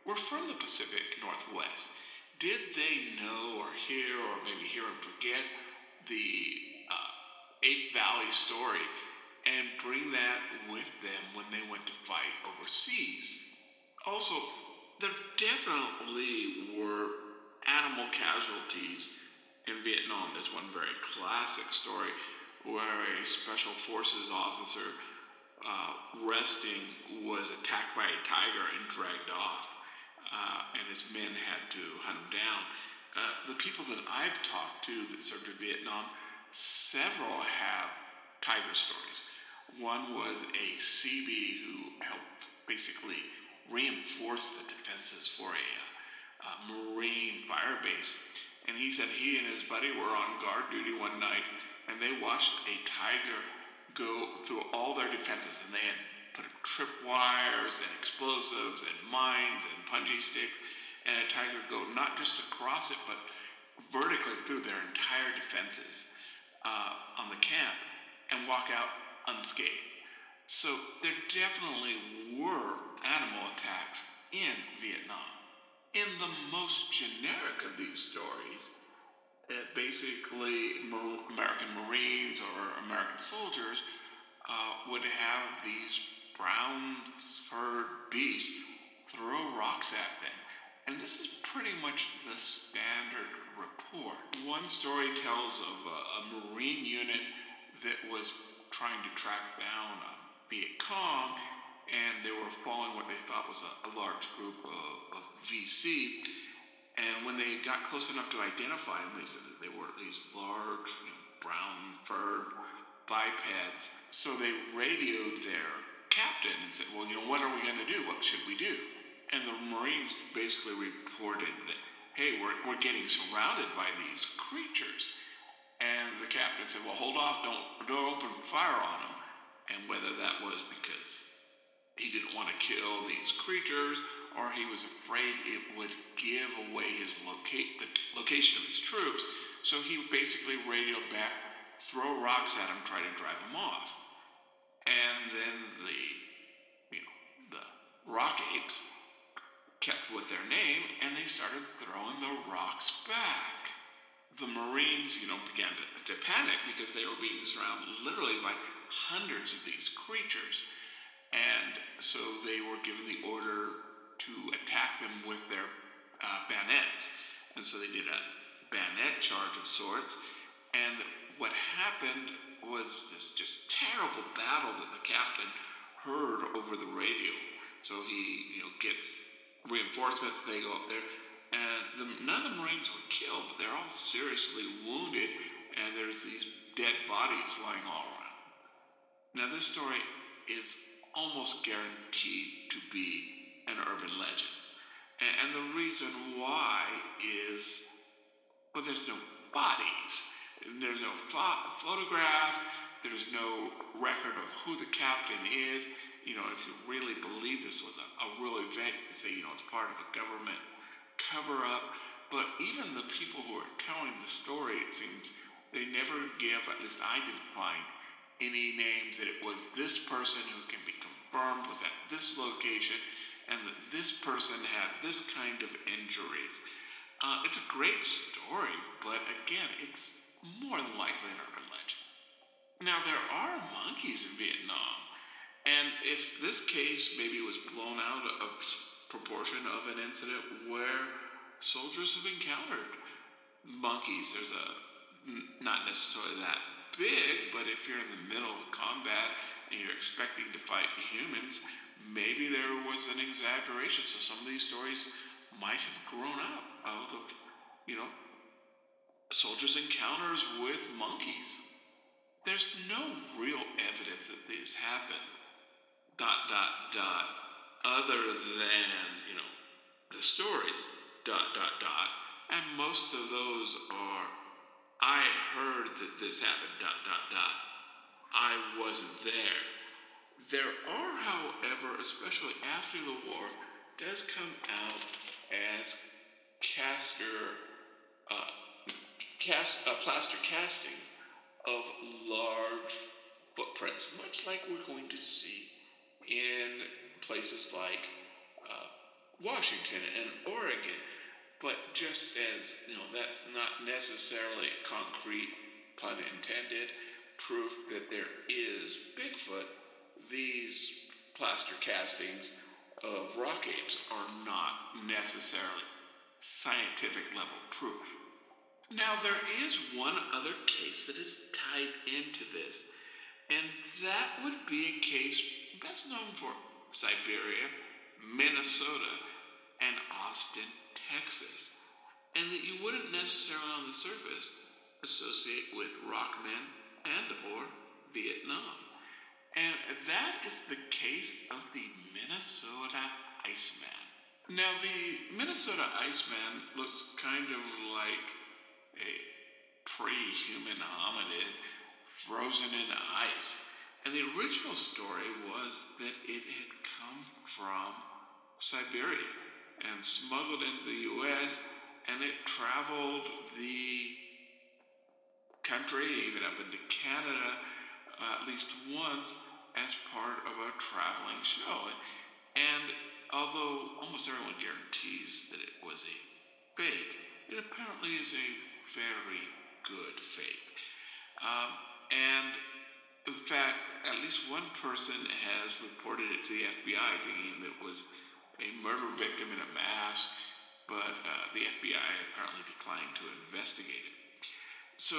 were from the Pacific Northwest. Did they know or hear or maybe hear and forget the uh, Ape Valley story and bring that with them when they went to fight overseas? Also, there definitely were animal casualties in Vietnam. There's one very classic story where a special forces officer uh, resting was attacked by a tiger and dragged off, uh, and his men had to hunt him down. Uh, the people that I've talked to that served in Vietnam, several have tiger stories. One was a CB who helped basically reinforce the defenses for a, uh, Marine fire base. And he said he and his buddy were on guard duty one night and they watched a tiger go through all their defenses and they had put tripwires and explosives and mines and punji sticks and a tiger go not just across it but vertically through their entire defenses uh, on the camp and walk out unscathed. So there definitely were animal attacks in Vietnam. In the most generic of these stories, uh, basically American Marines or American soldiers uh, would have these brown furred beasts throw rocks at them. And this is pretty much the standard report. One story tells of a, a Marine unit that was trying to track down a Viet Cong, and they were following what they thought was a, a large group of, of VC. And when they got close enough to identify them, they said that they were these large, you know, brown furred bipeds. So they radioed their captain and said, Well, you know, what are we going to do? What should we do? And the Marines basically reported that, hey, we're, we're getting surrounded by these creatures. And the captain said, well, hold off, don't, don't open fire on them. And whether that was because he didn't want to kill these creatures or he was afraid it would give away his locate the location of his troops, so he basically radioed back, throw rocks at him, try to drive him off. And then the, you know, the rock apes kept with their name and they started throwing the rocks back. The Marines, you know, began to, to panic because they were being surrounded literally by hundreds of these creatures. And so they were given the order to attack them with their uh, bayonets. And so they did a bayonet charge of sorts. And what happened was this just terrible battle that the captain heard over the radio. So he, you know, gets reinforcements. They go up there, and the, none of the Marines were killed, but they're all seriously wounded, and there's these dead bodies lying all around. Now, this story is almost guaranteed to be an urban legend, and, the reason why is, well, there's no bodies, there's no pho- photographs, there's no record of who the captain is. You know, if you really believe this was a, a real event, you say, you know, it's part of a government cover up. But even the people who are telling the story, it seems they never give, at least I didn't find, any names that it was this person who can be confirmed was at this location and that this person had this kind of injuries. Uh, it's a great story, but again, it's more than likely an urban legend. Now, there are monkeys in Vietnam. And if this case maybe was blown out of proportion of an incident where soldiers have encountered monkeys, there's a not necessarily that big, but if you're in the middle of combat and you're expecting to fight humans, maybe there was an exaggeration. So some of these stories might have grown up out of, you know, soldiers' encounters with monkeys. There's no real evidence that this happened dot dot dot other than you know the stories dot dot dot. And most of those are i heard that this happened dot dot dot. I wasn't there. There are however especially after the war does come out as caster uh, cast uh, plaster castings of large footprints much like we're going to see in places like uh, Washington and Oregon. But just as, you know, that's not necessarily concrete, pun intended, proof that there is Bigfoot, these plaster castings of rock apes are not necessarily scientific level proof. Now, there is one other case that is tied into this, and that would be a case best known for Siberia, Minnesota, and Austin, Texas, and that you wouldn't necessarily on the surface associate with rockmen and or Vietnam. And that is the case of the Minnesota Iceman. Now, the Minnesota Iceman looks kind of like a pre human hominid frozen in ice. And the original story was that it had come from Siberia and smuggled into the US, and it traveled the country, even up into Canada, uh, at least once as part of a traveling show. And although almost everyone guarantees that it was a fake, it apparently is a very good fake. Um, and in fact, at least one person has reported it to the FBI, thinking that it was a murder victim in a mask, but uh, the FBI apparently declined to investigate it. So,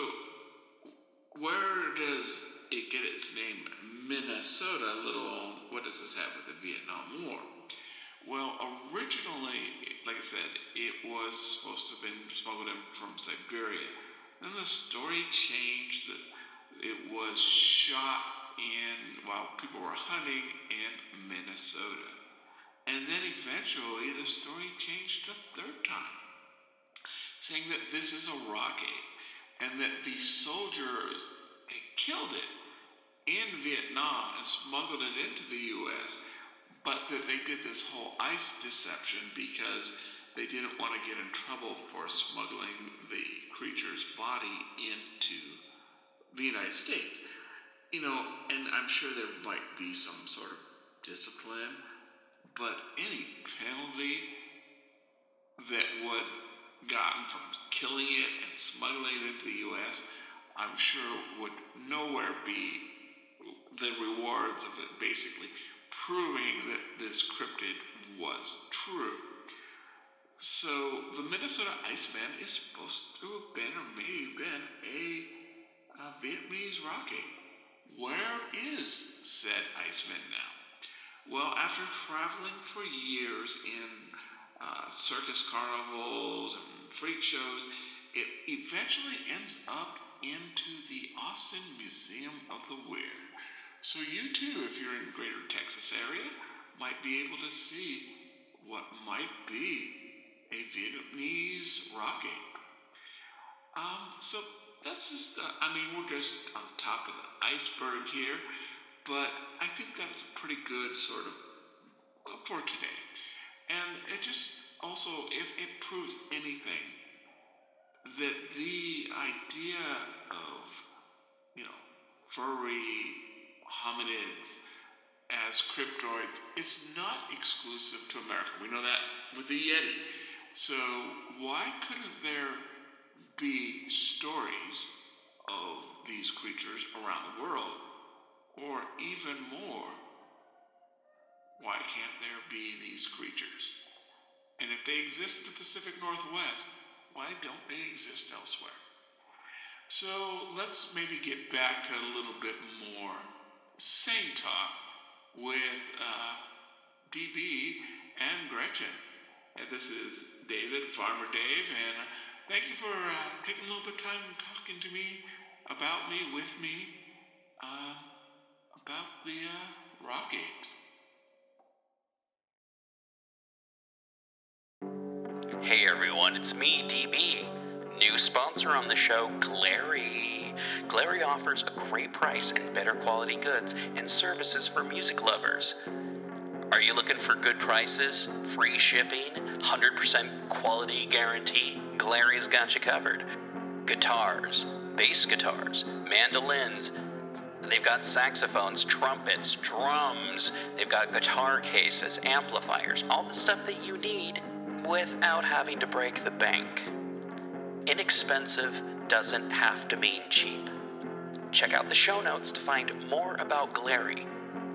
where does it get its name? Minnesota, little, what does this have with the Vietnam War? Well, originally, like I said, it was supposed to have been smuggled in from Siberia. Then the story changed it was shot in while people were hunting in Minnesota. And then eventually the story changed a third time, saying that this is a rock ape and that the soldiers had killed it in Vietnam and smuggled it into the U.S., but that they did this whole ice deception because they didn't want to get in trouble for smuggling the creature's body into the United States. You know, and I'm sure there might be some sort of discipline, but any penalty that would gotten from killing it and smuggling it into the U.S., I'm sure would nowhere be the rewards of it basically proving that this cryptid was true. So the Minnesota Iceman is supposed to have been, or maybe been, a, a Vietnamese rock ape. Where is said Iceman now? Well, after traveling for years in uh, circus carnivals and freak shows, it eventually ends up into the Austin Museum of the Weird. So you too, if you're in greater Texas area, might be able to see what might be a Vietnamese rock ape. Um, so that's just, uh, I mean, we're just on top of the iceberg here, but I think that's a pretty good sort of uh, for today. And it just also, if it proves anything, that the idea of, you know, furry hominids as cryptoids is not exclusive to America. We know that with the Yeti. So why couldn't there be stories of these creatures around the world? Or even more, why can't there be these creatures? And if they exist in the Pacific Northwest, why don't they exist elsewhere? So let's maybe get back to a little bit more same talk with uh, DB and Gretchen. And this is David, Farmer Dave, and thank you for uh, taking a little bit of time talking to me about me, with me, uh, about the uh, rock apes.
Hey everyone, it's me, DB. New sponsor on the show, Glarry. Glarry offers a great price and better quality goods and services for music lovers. Are you looking for good prices, free shipping, 100% quality guarantee? Glarry's got you covered. Guitars, bass guitars, mandolins, They've got saxophones, trumpets, drums. They've got guitar cases, amplifiers, all the stuff that you need without having to break the bank. Inexpensive doesn't have to mean cheap. Check out the show notes to find more about Glary.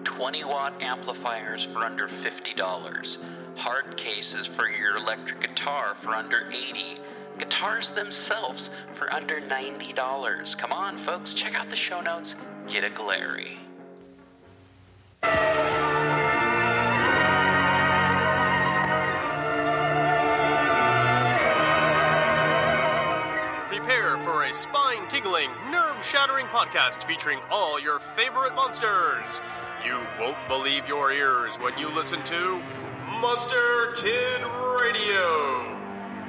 20 watt amplifiers for under $50. Hard cases for your electric guitar for under 80. Guitars themselves for under $90. Come on, folks, check out the show notes. Get a Glarry.
Prepare for a spine tingling, nerve shattering podcast featuring all your favorite monsters. You won't believe your ears when you listen to Monster Kid Radio.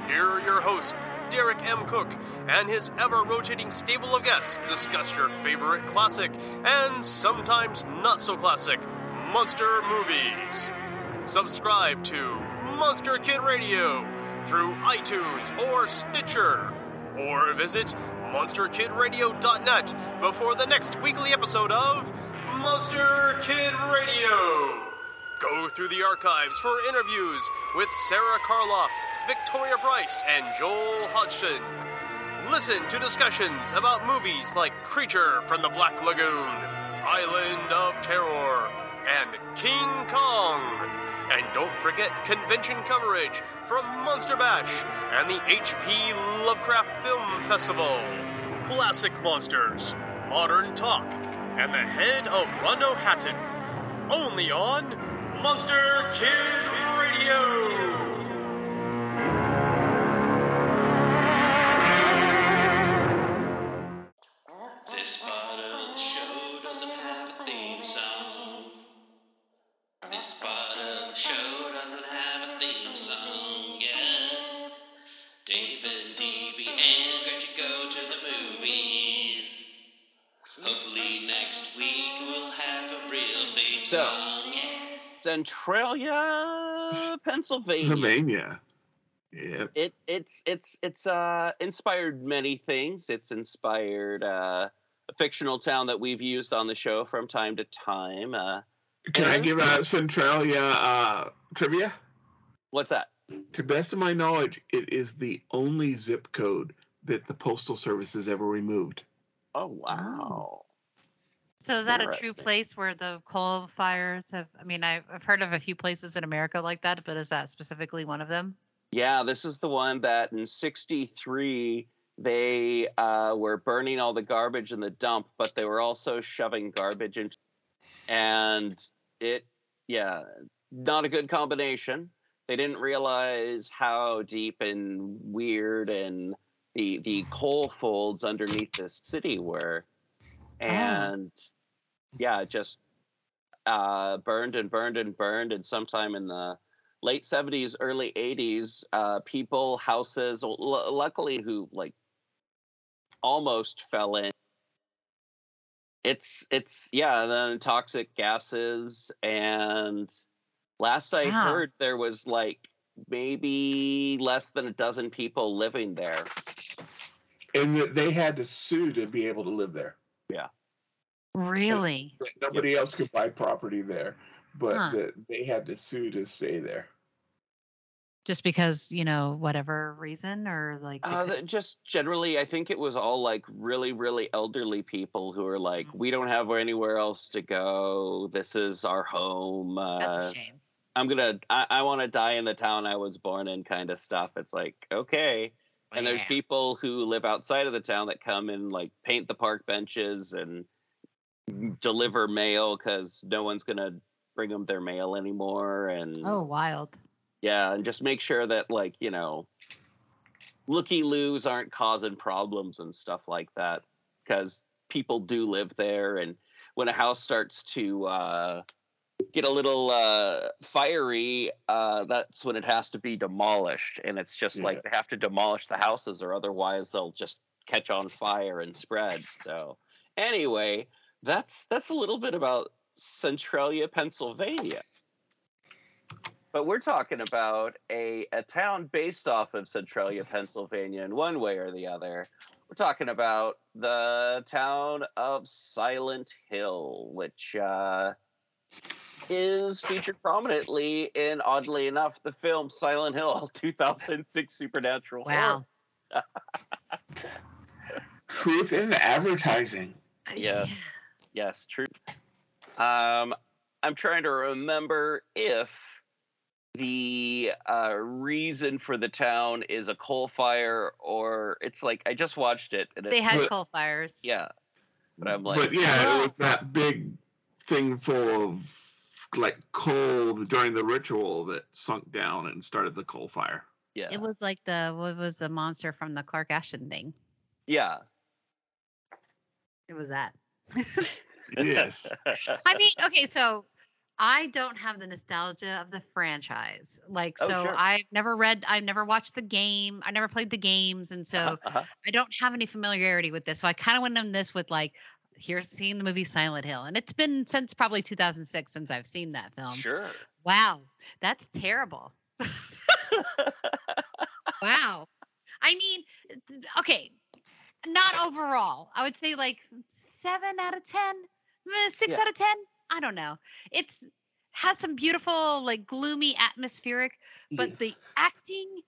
Here are your hosts, Derek M. Koch, and his ever rotating stable of guests discuss your favorite classic and sometimes not so classic monster movies. Subscribe to Monster Kid Radio through iTunes or Stitcher, or visit MonsterKidRadio.net before the next weekly episode of Monster Kid Radio. Go through the archives for interviews with Sara Karloff, Victoria Price, and Joel Hodgson. Listen to discussions about movies like Creature from the Black Lagoon, Island of Terror, and King Kong. And don't forget convention coverage from Monster Bash and the HP Lovecraft Film Festival. Classic Monsters, Modern Talk, and the head of Rondo Hatton. Only on Monster Kid Radio.
This part of the show doesn't have a theme song, yeah. David, DB, and Gretchen go to the movies. Hopefully next week we'll have a real theme
So-
song, yeah.
Centralia, Pennsylvania.
Pennsylvania. Yep.
It it's it's it's uh inspired many things. It's inspired uh, a fictional town that we've used on the show from time to time. Uh,
Can I give a Centralia uh, trivia?
what's that?
To best of my knowledge, it is the only zip code that the postal service has ever removed.
Oh wow!
So is that a true place where the coal fires have? I mean, I've, I've heard of a few places in America like that, but is that specifically one of them?
Yeah, this is the one that in '63 they uh, were burning all the garbage in the dump, but they were also shoving garbage into, and it, yeah, not a good combination. They didn't realize how deep and weird and the the coal folds underneath the city were, and yeah, just uh, burned and burned and burned, and sometime in the late 70s early 80s uh people houses l- luckily who like almost fell in it's it's yeah then toxic gases and last i
Wow.
heard there was like maybe less than a dozen people living there
And they had to sue to be able to live there. Yeah.
Really?
That Nobody else could buy property there, but
Huh.
that they had to sue to stay there.
Just because you know whatever reason or like?
Uh, just generally, I think it was all like really, really elderly people who are like, we don't have anywhere else to go. This is our home.
that's
Uh,
a shame.
I'm gonna, I, I want to die in the town I was born in, kind of stuff. It's like, okay. And there's people who live outside of the town that come and like paint the park benches and deliver mail because no one's gonna bring them their mail anymore. And
Oh, wild.
Yeah, and just make sure that like you know, looky loos aren't causing problems and stuff like that because people do live there, and when a house starts to uh, get a little uh, fiery, uh, that's when it has to be demolished, and it's just like they have to demolish the houses, or otherwise they'll just catch on fire and spread. So anyway, that's that's a little bit about Centralia, Pennsylvania. But we're talking about a, a town based off of Centralia, Pennsylvania, in one way or the other. We're talking about the town of Silent Hill, which uh, is featured prominently in, oddly enough, the film Silent Hill 2006 Supernatural
Wow.
Truth in advertising.
Yeah. Yes, true. Um, I'm trying to remember if the uh, reason for the town is a coal fire or it's like I just watched it and
They
it's,
had
But-
coal fires.
yeah, but I'm like
but yeah,
Oh.
it was that big thing full of like coal during the ritual that sunk down and started the coal fire.
yeah,
It was like the what was the monster from the Clark Ashton thing?
yeah.
It was that.
Yes.
I mean, okay, so I don't have the nostalgia of the franchise. Like,
Oh,
so
sure.
I've never read, I've never watched the game, I never played the games, and so
Uh-huh, uh-huh.
I don't have any familiarity with this. So I kind of went in this with like, here's seeing the movie Silent Hill, and it's been since probably 2006 since I've seen that film.
Sure.
Wow, that's terrible. wow. I mean, okay, not overall. I would say like seven out of ten, eh, six
Yeah.
out of ten. I don't know. It's has some beautiful, like gloomy atmospheric, but
Yes.
the acting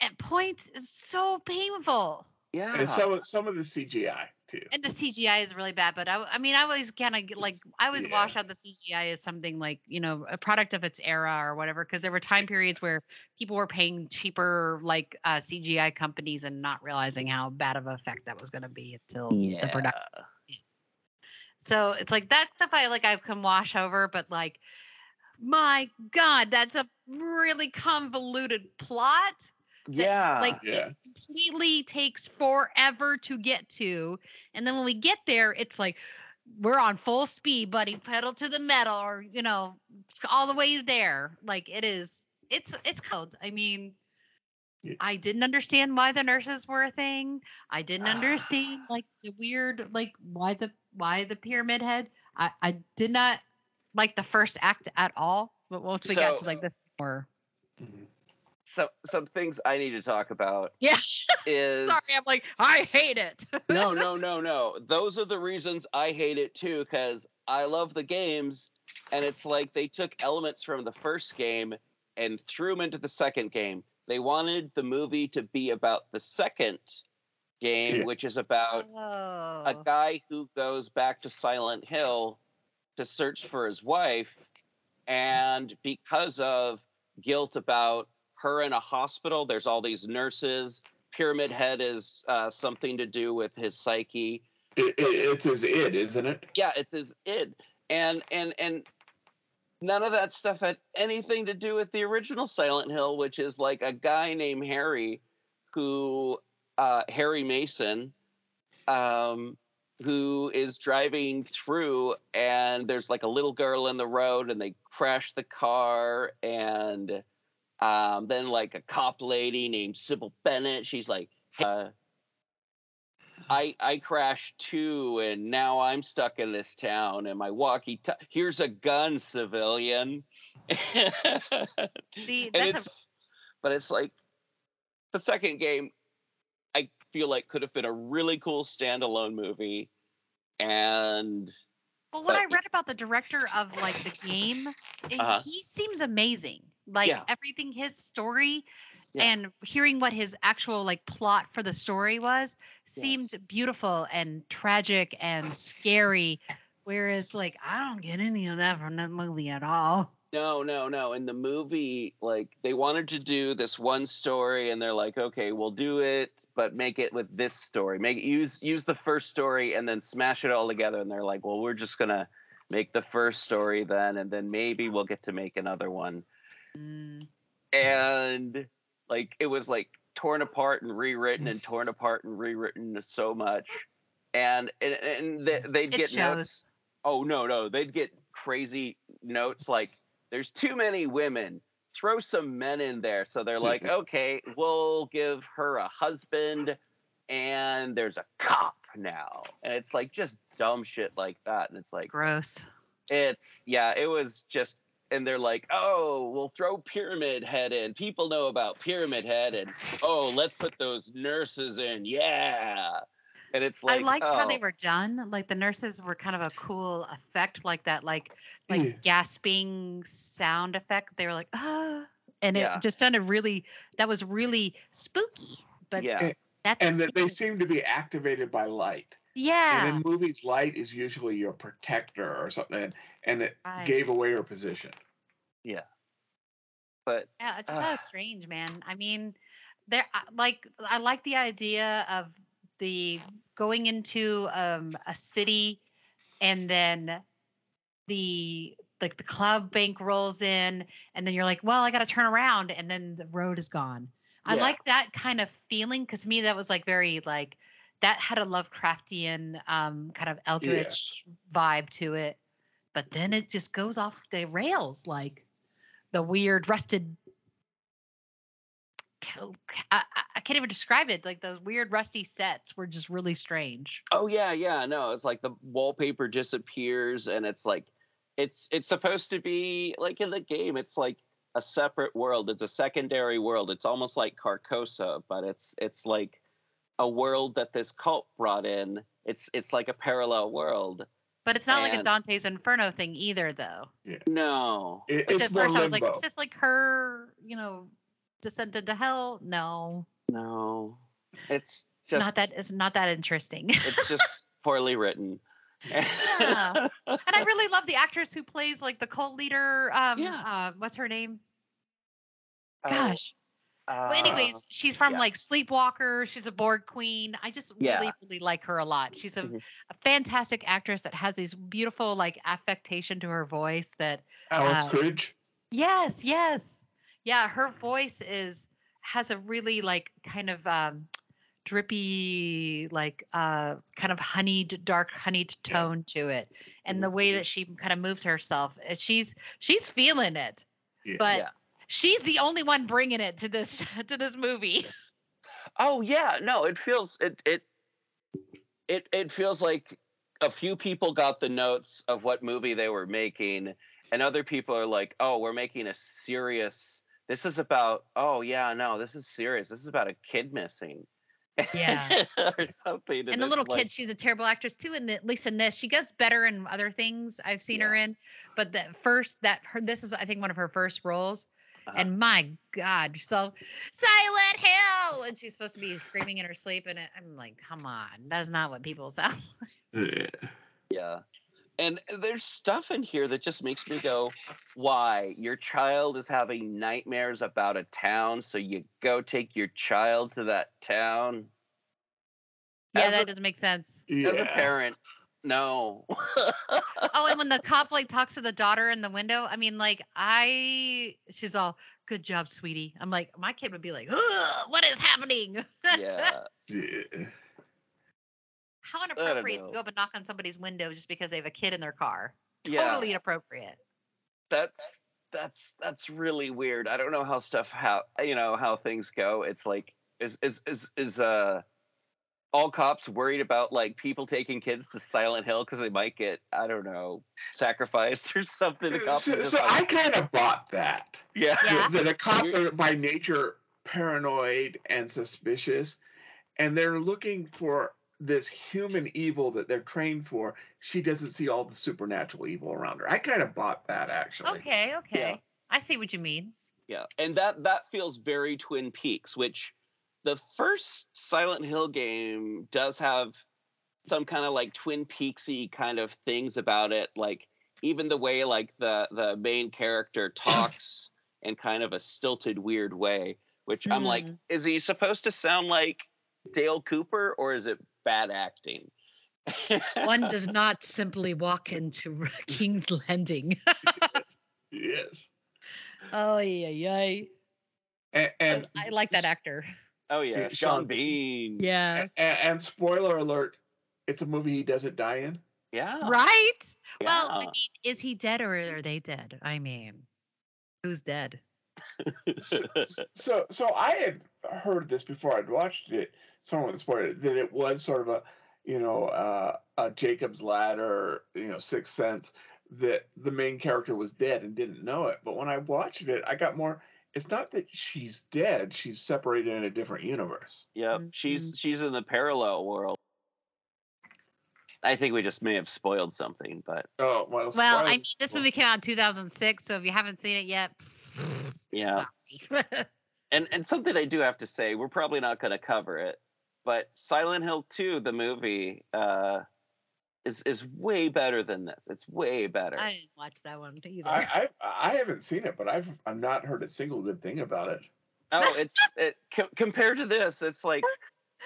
at points is so painful.
Yeah.
and some of some of the CGI too.
and the CGI is really bad, but I, I mean, I always kind of like, I always
Yeah.
wash out the CGI as something like, you know, a product of its era or whatever, because there were time periods where people were paying cheaper, like uh, CGI companies and not realizing how bad of an effect that was going to be until the production. Hit. So it's like that stuff I like, I can wash over, but like, my God, that's a really convoluted plot
Yeah.
like
Yeah.
it completely takes forever to get to and then when we get there it's like we're on full speed buddy pedal to the metal or you know all the way there like it is it's it's cold i mean
Yeah.
i didn't understand why the nurses were a thing i didn't understand like the weird like why the why the pyramid head i i did not like the first act at all but once we got to like this more
Mhm.
some some things I need to talk about
yeah
is
sorry i'm like i hate it
no, no, no, no. Those are the reasons I hate it too, because I love the games, and it's like they took elements from the first game and threw them into the second game. They wanted the movie to be about the second game,
Yeah.
which is about
oh.
a guy who goes back to Silent Hill to search for his wife, and because of guilt about her in a hospital, there's all these nurses. Pyramid Head is uh, something to do with his psyche.
It, it, it's his id, isn't it?
Yeah, it's his id, and and and none of that stuff had anything to do with the original Silent Hill, which is like a guy named Harry, who uh, Harry Mason, um, who is driving through, and there's like a little girl in the road, and they crash the car, and um, then like a cop lady named Cybil Bennett, she's like. Uh, I I crashed too, and now I'm stuck in this town. And my walkie, t- here's a gun, civilian.
See, that's
it's,
a
but it's like the second game. I feel like could have been a really cool standalone movie, and
well. What I read about the director of like the game, eh,
Uh-huh.
he seems amazing. Like
Yeah.
everything, his story,
Yeah.
and hearing what his actual like plot for the story was seemed beautiful and tragic and scary. Whereas, like, I don't get any of that from that movie at all.
No, no, no. In the movie, like they wanted to do this one story, and they're like, okay, we'll do it, but make it with this story. Make use use the first story and then smash it all together. And they're like, well, we're just gonna make the first story then, and then maybe we'll get to make another one.
Mm.
And like it was like torn apart and rewritten and torn apart and rewritten so much. And and, and they, they'd
It
get
shows.
notes oh no no they'd get crazy notes like there's too many women throw some men in there so they're like okay we'll give her a husband and there's a cop now and it's like just dumb shit like that and it's like
Gross.
it's yeah it was just and they're like oh we'll throw pyramid head in people know about pyramid head and oh let's put those nurses in yeah and it's like
I liked how they
oh.
were done. Like the nurses were kind of a cool effect, like that, like like
Yeah.
gasping sound effect. They were like, ah, and
Yeah.
it just sounded really. That was really spooky. But
yeah
that's
And that they seem to be activated by light.
Yeah.
And in movies, light is usually your protector or something, and it
Right.
gave away her position. Yeah.
But
Yeah, it's just
Ah.
that strange, man. I mean, there like I like the idea of the going into um a city and then the like the club bank rolls in and then you're like, well, I got to turn around and then the road is gone. I like that kind of feeling because to me that was like very like that had a Lovecraftian um kind of eldritch vibe to it. But then it just goes off the rails like the weird rusted I, I- I can't even describe it. Like those weird rusty sets were just really strange.
Oh yeah, yeah. No, it's like the wallpaper disappears, and it's like it's it's supposed to be like in the game. It's like a separate world. It's a secondary world. It's almost like Carcosa, but it's it's like a world that this cult brought in. It's it's like a parallel world.
But it's not like a Dante's Inferno thing either, though. Yeah.
No,
It,
Which
it's
at
more
first I was like, is this like her, you know, descended to hell? No,
no. It's
it's not that. It's not that interesting.
it's just poorly written.
Yeah. and I really love the actress who plays like the cult leader. Um,
Yeah.
uh, what's her name?
Oh,
Gosh.
Uh,
Well, anyways, she's from
yeah.
like Sleepwalker. She's a Borg queen. I just
Yeah.
really, really like her a lot. She's a,
Mhm.
a fantastic actress that has these beautiful like affectation to her voice that
Alice
Uh,
Krige.
Yes, yes. Yeah, her voice is has a really like kind of um drippy like uh kind of honeyed dark honeyed
Yeah.
tone to it. And the way that she kind of moves herself, uh, she's she's feeling it.
Yeah.
But
Yeah.
She's the only one bringing it to this to this movie.
Oh yeah, no, it feels it it it it feels like a few people got the notes of what movie they were making, and other people are like, "Oh, we're making a serious. This is about. Oh yeah, no, this is serious. This is about a kid missing."
Yeah.
or something.
and the little
like-
kid, she's a terrible actress too. And at least in this, she gets better in other things I've seen her in. But that first, that her, this is I think one of her first roles.
Uh-huh.
And my God, so Silent Hill, and she's supposed to be screaming in her sleep, and I'm like, come on, that's not what people sound.
Yeah.
Yeah. And there's stuff in here that just makes me go, why? Your child is having nightmares about a town, so you go take your child to that town.
yeah,
As
that
a-
doesn't make sense.
As a parent, no.
Oh, and when the cop like talks to the daughter in the window, I mean, like I, she's all, "Good job, sweetie." I'm like, my kid would be like, "What is happening?"
yeah.
Yeah.
How inappropriate to go up and knock on somebody's window just because they have a kid in their car.
Yeah.
Totally inappropriate.
That's that's that's really weird. I don't know how stuff how you know how things go. It's like is is is is uh all cops worried about like people taking kids to Silent Hill because they might get I don't know sacrificed or something. The cops
So, so I kind of bought that.
yeah.
Yeah.
That the cops are by nature paranoid and suspicious, and they're looking for this human evil that they're trained for. She doesn't see all the supernatural evil around her. I kind of bought that actually.
Okay, okay. I see what you mean.
Yeah, and that that feels very Twin Peaks, which the first Silent Hill game does have some kind of like Twin Peaksy kind of things about it, like even the way like the the main character talks in kind of a stilted weird way, which I'm like,
Mm.
is he supposed to sound like Dale Cooper or is it bad acting?
One does not simply walk into King's Landing.
Yes.
oh yeah, yeah.
And, and
I like that actor.
Oh yeah,
Yeah,
Sean
Sean
Bean.
Yeah.
and, and spoiler alert, it's a movie he doesn't die in.
Yeah.
Right? Well, I mean, is he dead or are they dead? I mean, who's dead?
so, so so I had heard this before I'd watched it. Someone spoiled it that it was sort of a you know uh, a Jacob's ladder, you know, sixth sense that the main character was dead and didn't know it. But when I watched it, I got more. It's not that she's dead; she's separated in a different universe.
Yep, she's she's in the parallel world. I think we just may have spoiled something, but
Oh well.
Well, I mean, this movie came out in 2006, so if you haven't seen it yet,
yeah. And and something I do have to say, we're probably not going to cover it, but Silent Hill 2, the movie, uh, is is way better than this. It's way better.
I didn't watch that one either.
I, I I haven't seen it, but I've I've not heard a single good thing about it.
oh, it's it co- compared to this, it's like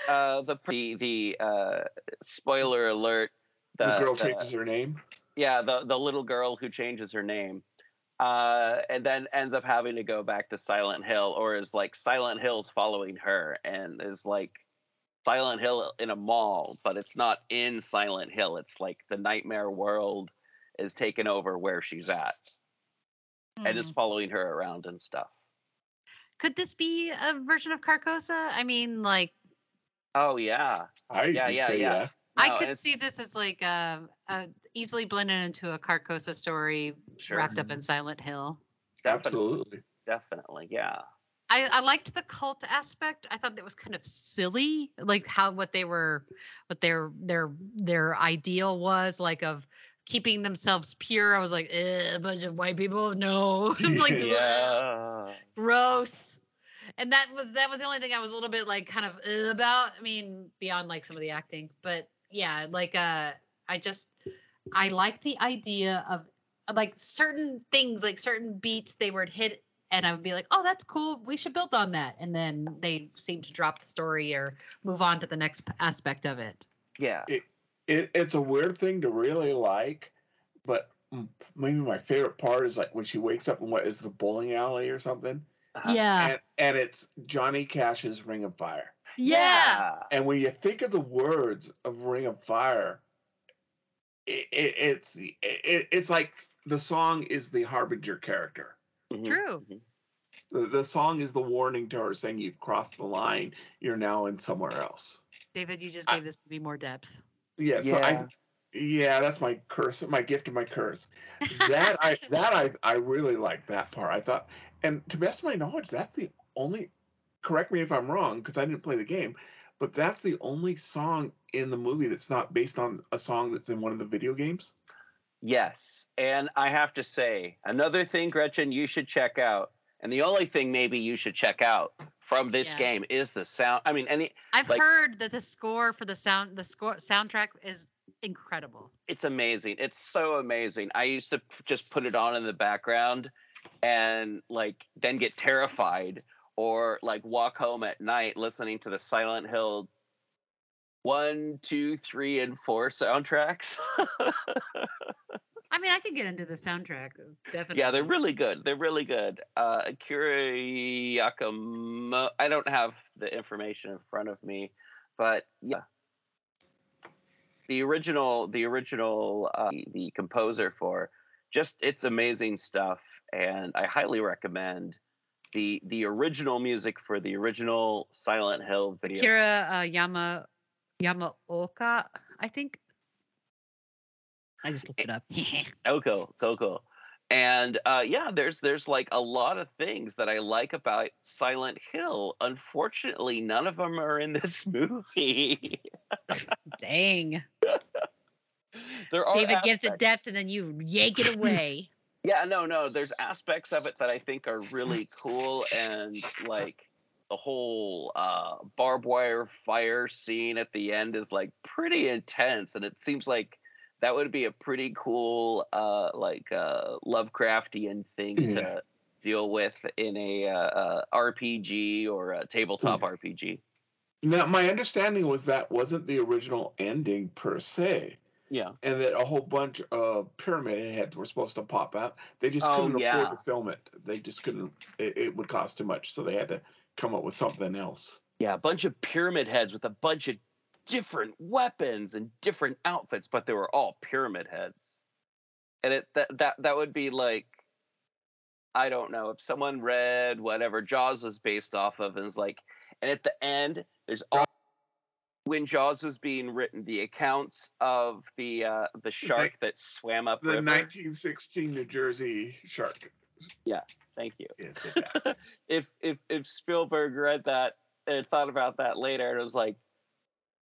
uh the the the uh spoiler alert.
The, girl
the-
changes her name.
yeah the the little girl who changes her name uh and then ends up having to go back to silent hill or is like silent hill's following her and is like silent hill in a mall but it's not in silent hill it's like the nightmare world is taken over where she's at and is
Hmm.
following her around and stuff
Could this be a version of Carcosa? I mean, like,
oh yeah
I
Yeah,
would
yeah,
say,
yeah.
I
No,
could see this as like um, uh, easily blended into a Carcosa story
Sure.
wrapped up in Silent Hill.
definitely
Absolutely.
definitely yeah
I, I liked the cult aspect. I thought that was kind of silly, like how what they were, what their their their ideal was, like of keeping themselves pure. I was like, eh, a bunch of white people, no, like
yeah
gross. And that was that was the only thing I was a little bit like kind of about. I mean, beyond like some of the acting, but yeah, like uh, I just I like the idea of of, like certain things, like certain beats they would hit, and I would be like, oh, that's cool. We should build on that, and then they seem to drop the story or move on to the next aspect of it.
Yeah.
it, it's a weird thing to really like, but maybe my favorite part is like when she wakes up in what is the bowling alley or something,
Uh-huh.
Yeah.
and and it's Johnny Cash's Ring of Fire.
Yeah.
And when you think of the words of Ring of Fire, it, it, it's the it, it's like the song is the harbinger character.
Mhm,
True.
mhm.
The, the song is the warning to her saying you've crossed the line. You're now in somewhere else.
David, you just
I-
gave this movie more depth.
Yeah. So I
Yeah.
yeah, that's my curse, my gift of my curse. That I that I I really like that part. I thought, and to best of my knowledge, that's the only. Correct me if I'm wrong, because I didn't play the game, but that's the only song in the movie that's not based on a song that's in one of the video games.
Yes. And I have to say, another thing, Gretchen, you should check out, and the only thing maybe you should check out from this
Yeah.
game is the sound. I mean, any.
I've
Like-
heard that the score for the sound, the score soundtrack is incredible.
it's amazing. It's so amazing. I used to just put it on in the background and like then get terrified or like walk home at night listening to the Silent Hill one, two, three, and four soundtracks.
I mean, I could get into the soundtrack, definitely.
yeah, they're really good. They're really good. Uh, Akira Yakamoto. I don't have the information in front of me, but yeah, the original, the original, uh, the, the composer for just it's amazing stuff, and I highly recommend the the original music for the original Silent Hill video.
Akira uh, Yama Yamaoka, I think. I just looked it up.
Coco, Coco. And uh, yeah, there's there's like a lot of things that I like about Silent Hill. Unfortunately, none of them are in this movie.
Dang.
there are
David gives it depth and then you yank it away.
Yeah, no, no. There's aspects of it that I think are really cool, and like the whole uh, barbed wire fire scene at the end is like pretty intense, and it seems like that would be a pretty cool, uh, like uh, Lovecraftian thing
Yeah.
to deal with in a uh, uh, RPG or a tabletop RPG.
Now, my understanding was that wasn't the original ending per se,
Yeah,
and that a whole bunch of pyramid heads were supposed to pop out. They just
Oh,
couldn't
yeah.
afford to film it. They just couldn't. It, it would cost too much, so they had to come up with something else.
yeah, a bunch of pyramid heads with a bunch of different weapons and different outfits, but they were all pyramid heads. And it that that that would be like I don't know if someone read whatever Jaws was based off of and is like, and at the end there's all when Jaws was being written, the accounts of the uh the shark that swam up
The
river.
1916 New Jersey shark.
Thank you. If if if Spielberg read that and thought about that later, and it was like,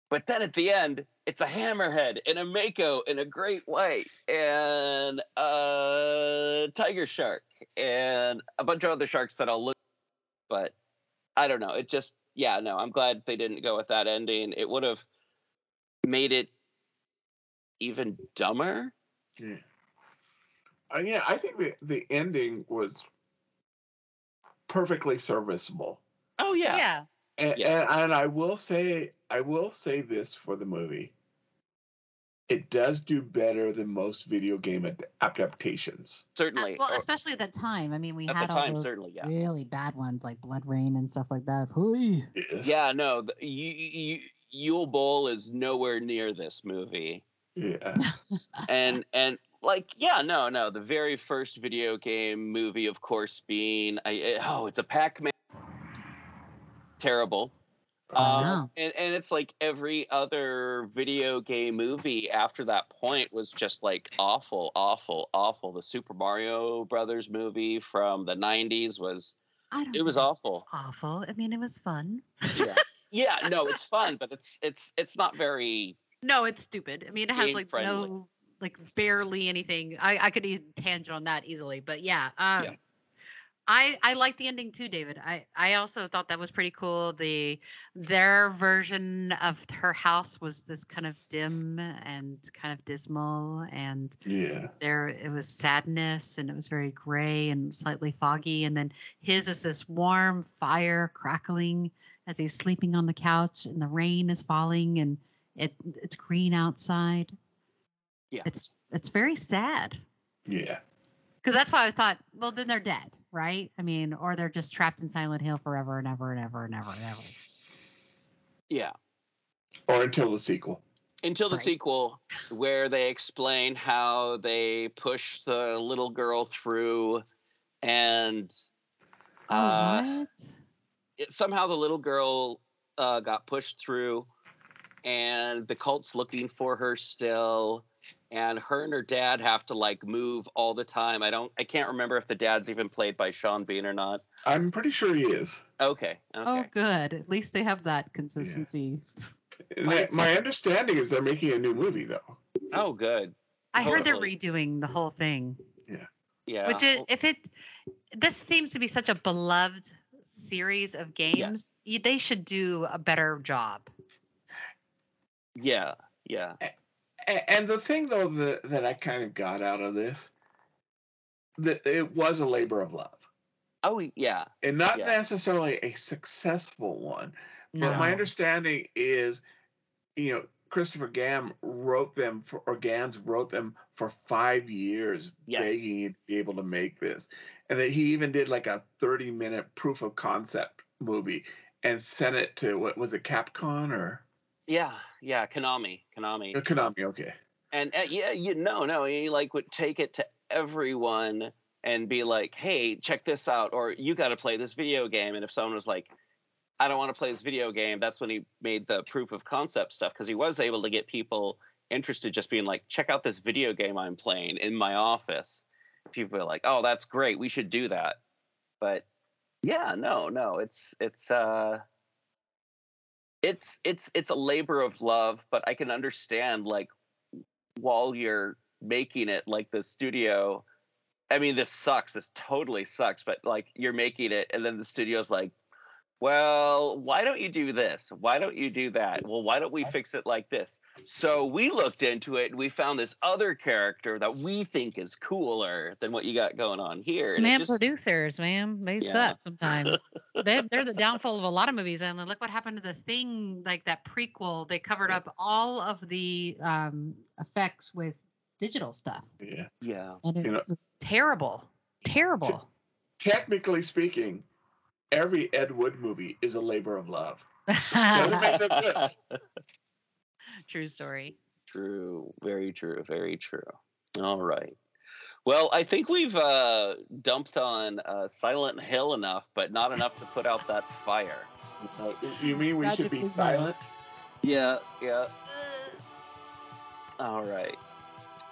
but then at the end, it's a hammerhead and a mako and a great white and a tiger shark and a bunch of other sharks that I'll look. But I don't know. It just yeah no. I'm glad they didn't go with that ending. It would have made it even dumber.
yeah. Uh, yeah, I think the the ending was perfectly serviceable.
Oh yeah.
yeah.
And,
Yeah.
and and I will say I will say this for the movie. It does do better than most video game ad- adaptations.
Uh,
certainly.
well, especially at the time. I mean, we
At the
had all
time,
those
yeah.
really bad ones like BloodRayne and stuff like that. Hooey.
Yes.
Yeah, no, the, you, you, Uwe Boll is nowhere near this movie,
Yeah.
and and like yeah, no, no, the very first video game movie, of course, being I, it- oh, it's a Pac-Man, terrible. Um,
Wow.
and, and it's like every other video game movie after that point was just like awful, awful, awful. The Super Mario Brothers movie from the '90s was
I don't
it was awful.
awful. I mean, it was fun.
Yeah, yeah, no, it's fun, but it's it's it's not very
No, it's stupid. I mean, it has like
friendly.
no, like barely anything. I I could even tangent on that easily, but yeah. Um,
Yeah.
I I like the ending too, David. I I also thought that was pretty cool. The their version of her house was this kind of dim and kind of dismal, and
Yeah.
there it was sadness, and it was very gray and slightly foggy. And then his is this warm fire crackling as he's sleeping on the couch, and the rain is falling, and it it's green outside.
Yeah.
It's it's very sad
Yeah.
because that's why I thought, well, then they're dead, right? I mean, or they're just trapped in Silent Hill forever and ever and ever and ever and ever.
Yeah.
Or until the sequel.
Until the
Right.
sequel, where they explain how they push the little girl through, and
Oh,
uh,
what?
it, somehow the little girl uh, got pushed through, and the cult's looking for her still. And her and her dad have to like move all the time. I don't, I can't remember if the dad's even played by Sean Bean or not.
I'm pretty sure he is.
Okay, oh, okay.
Oh, good. At least they have that consistency.
And
But
I-
it's-
my understanding is they're making a new movie though.
Oh, good.
I heard they're redoing the whole thing,
Yeah. Yeah.
Which is if it. This seems to be such a beloved series of games. You, they should do a better job.
yeah, yeah.
A- And the thing though that, that I kind of got out of this, that it was a labor of love.
Oh, yeah.
And not
Yeah.
necessarily a successful one.
No.
But my understanding is, you know, Christopher Gam wrote them for, or Gans wrote them for five years,
Yes.
begging you to be able to make this. And that he even did like a 30 minute proof of concept movie and sent it to, what was it, Capcom or
Yeah, yeah, Konami, Konami.
uh, Konami? Okay.
and uh, yeah you no no you like would take it to everyone and be like hey check this out or you got to play this video game and if someone was like i don't want to play this video game that's when he made the proof of concept stuff because he was able to get people interested just being like check out this video game i'm playing in my office people are like oh that's great we should do that but yeah no no it's it's uh it's it's it's a labor of love but i can understand like while you're making it like the studio i mean this sucks this totally sucks but like you're making it and then the studio's like well why don't you do this why don't you do that well why don't we fix it like this so we looked into it and we found this other character that we think is cooler than what you got going on here and
Man,
just-
producers, man, they
Yeah.
suck sometimes. they, they're the downfall of a lot of movies. And look what happened to the thing, like that prequel. They covered up all of the um, effects with digital stuff,
Yeah.
yeah
and it
You know-
was terrible, terrible.
Technically speaking, every Ed Wood movie is a labor of love. Doesn't make them good.
True story.
True, very true, very true. All right. Well, I think we've uh, dumped on uh, Silent Hill enough, but not enough to put out that fire.
Uh, you mean we should be
Tragically
silent?
Yeah, yeah. All right.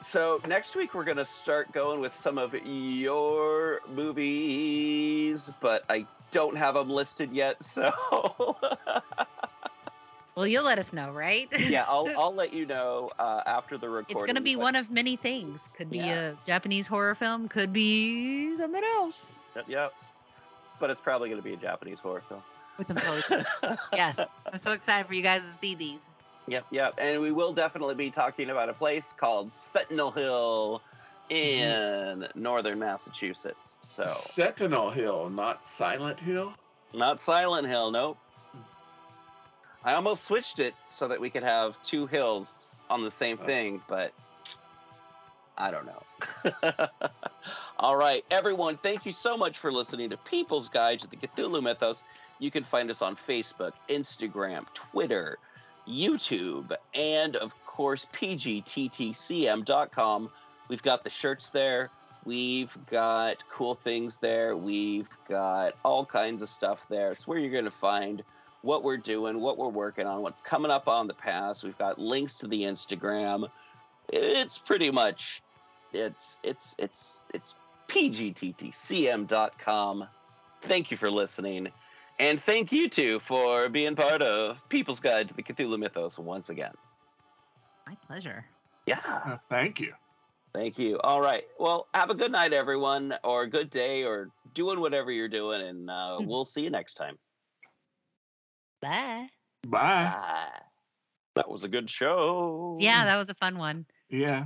So next week we're gonna start going with some of your movies, but I don't have them listed yet. So
Well, you'll let us know, right?
yeah, I'll I'll let you know uh, after the recording.
It's going to be
but-
one of many things. Could be
Yeah.
a Japanese horror film. Could be something else.
Yep, yep. But it's probably gonna be a Japanese horror film.
Which I'm excited. yes, I'm so excited for you guys to see these.
Yep, yep. And we will definitely be talking about a place called Sentinel Hill in northern Massachusetts. So,
Sentinel Hill, not Silent Hill.
not Silent Hill, nope. I almost switched it so that we could have two hills on the same
Oh.
thing, but I don't know. All right, everyone, thank you so much for listening to People's Guide to the Cthulhu Mythos. You can find us on Facebook, Instagram, Twitter, YouTube, and of course, pgttcm.com. We've got the shirts there. We've got cool things there. We've got all kinds of stuff there. It's where you're going to find what we're doing, what we're working on, what's coming up on the past. We've got links to the Instagram. It's pretty much it's it's it's it's pgttcm.com. Thank you for listening. And thank you too for being part of People's Guide to the Cthulhu Mythos once again.
My pleasure.
Yeah.
Uh, thank you.
Thank you. All right. Well, have a good night, everyone, or a good day, or doing whatever you're doing, and uh, we'll see you next time.
Bye.
Bye.
Bye. That was a good show.
Yeah, that was a fun one.
Yeah.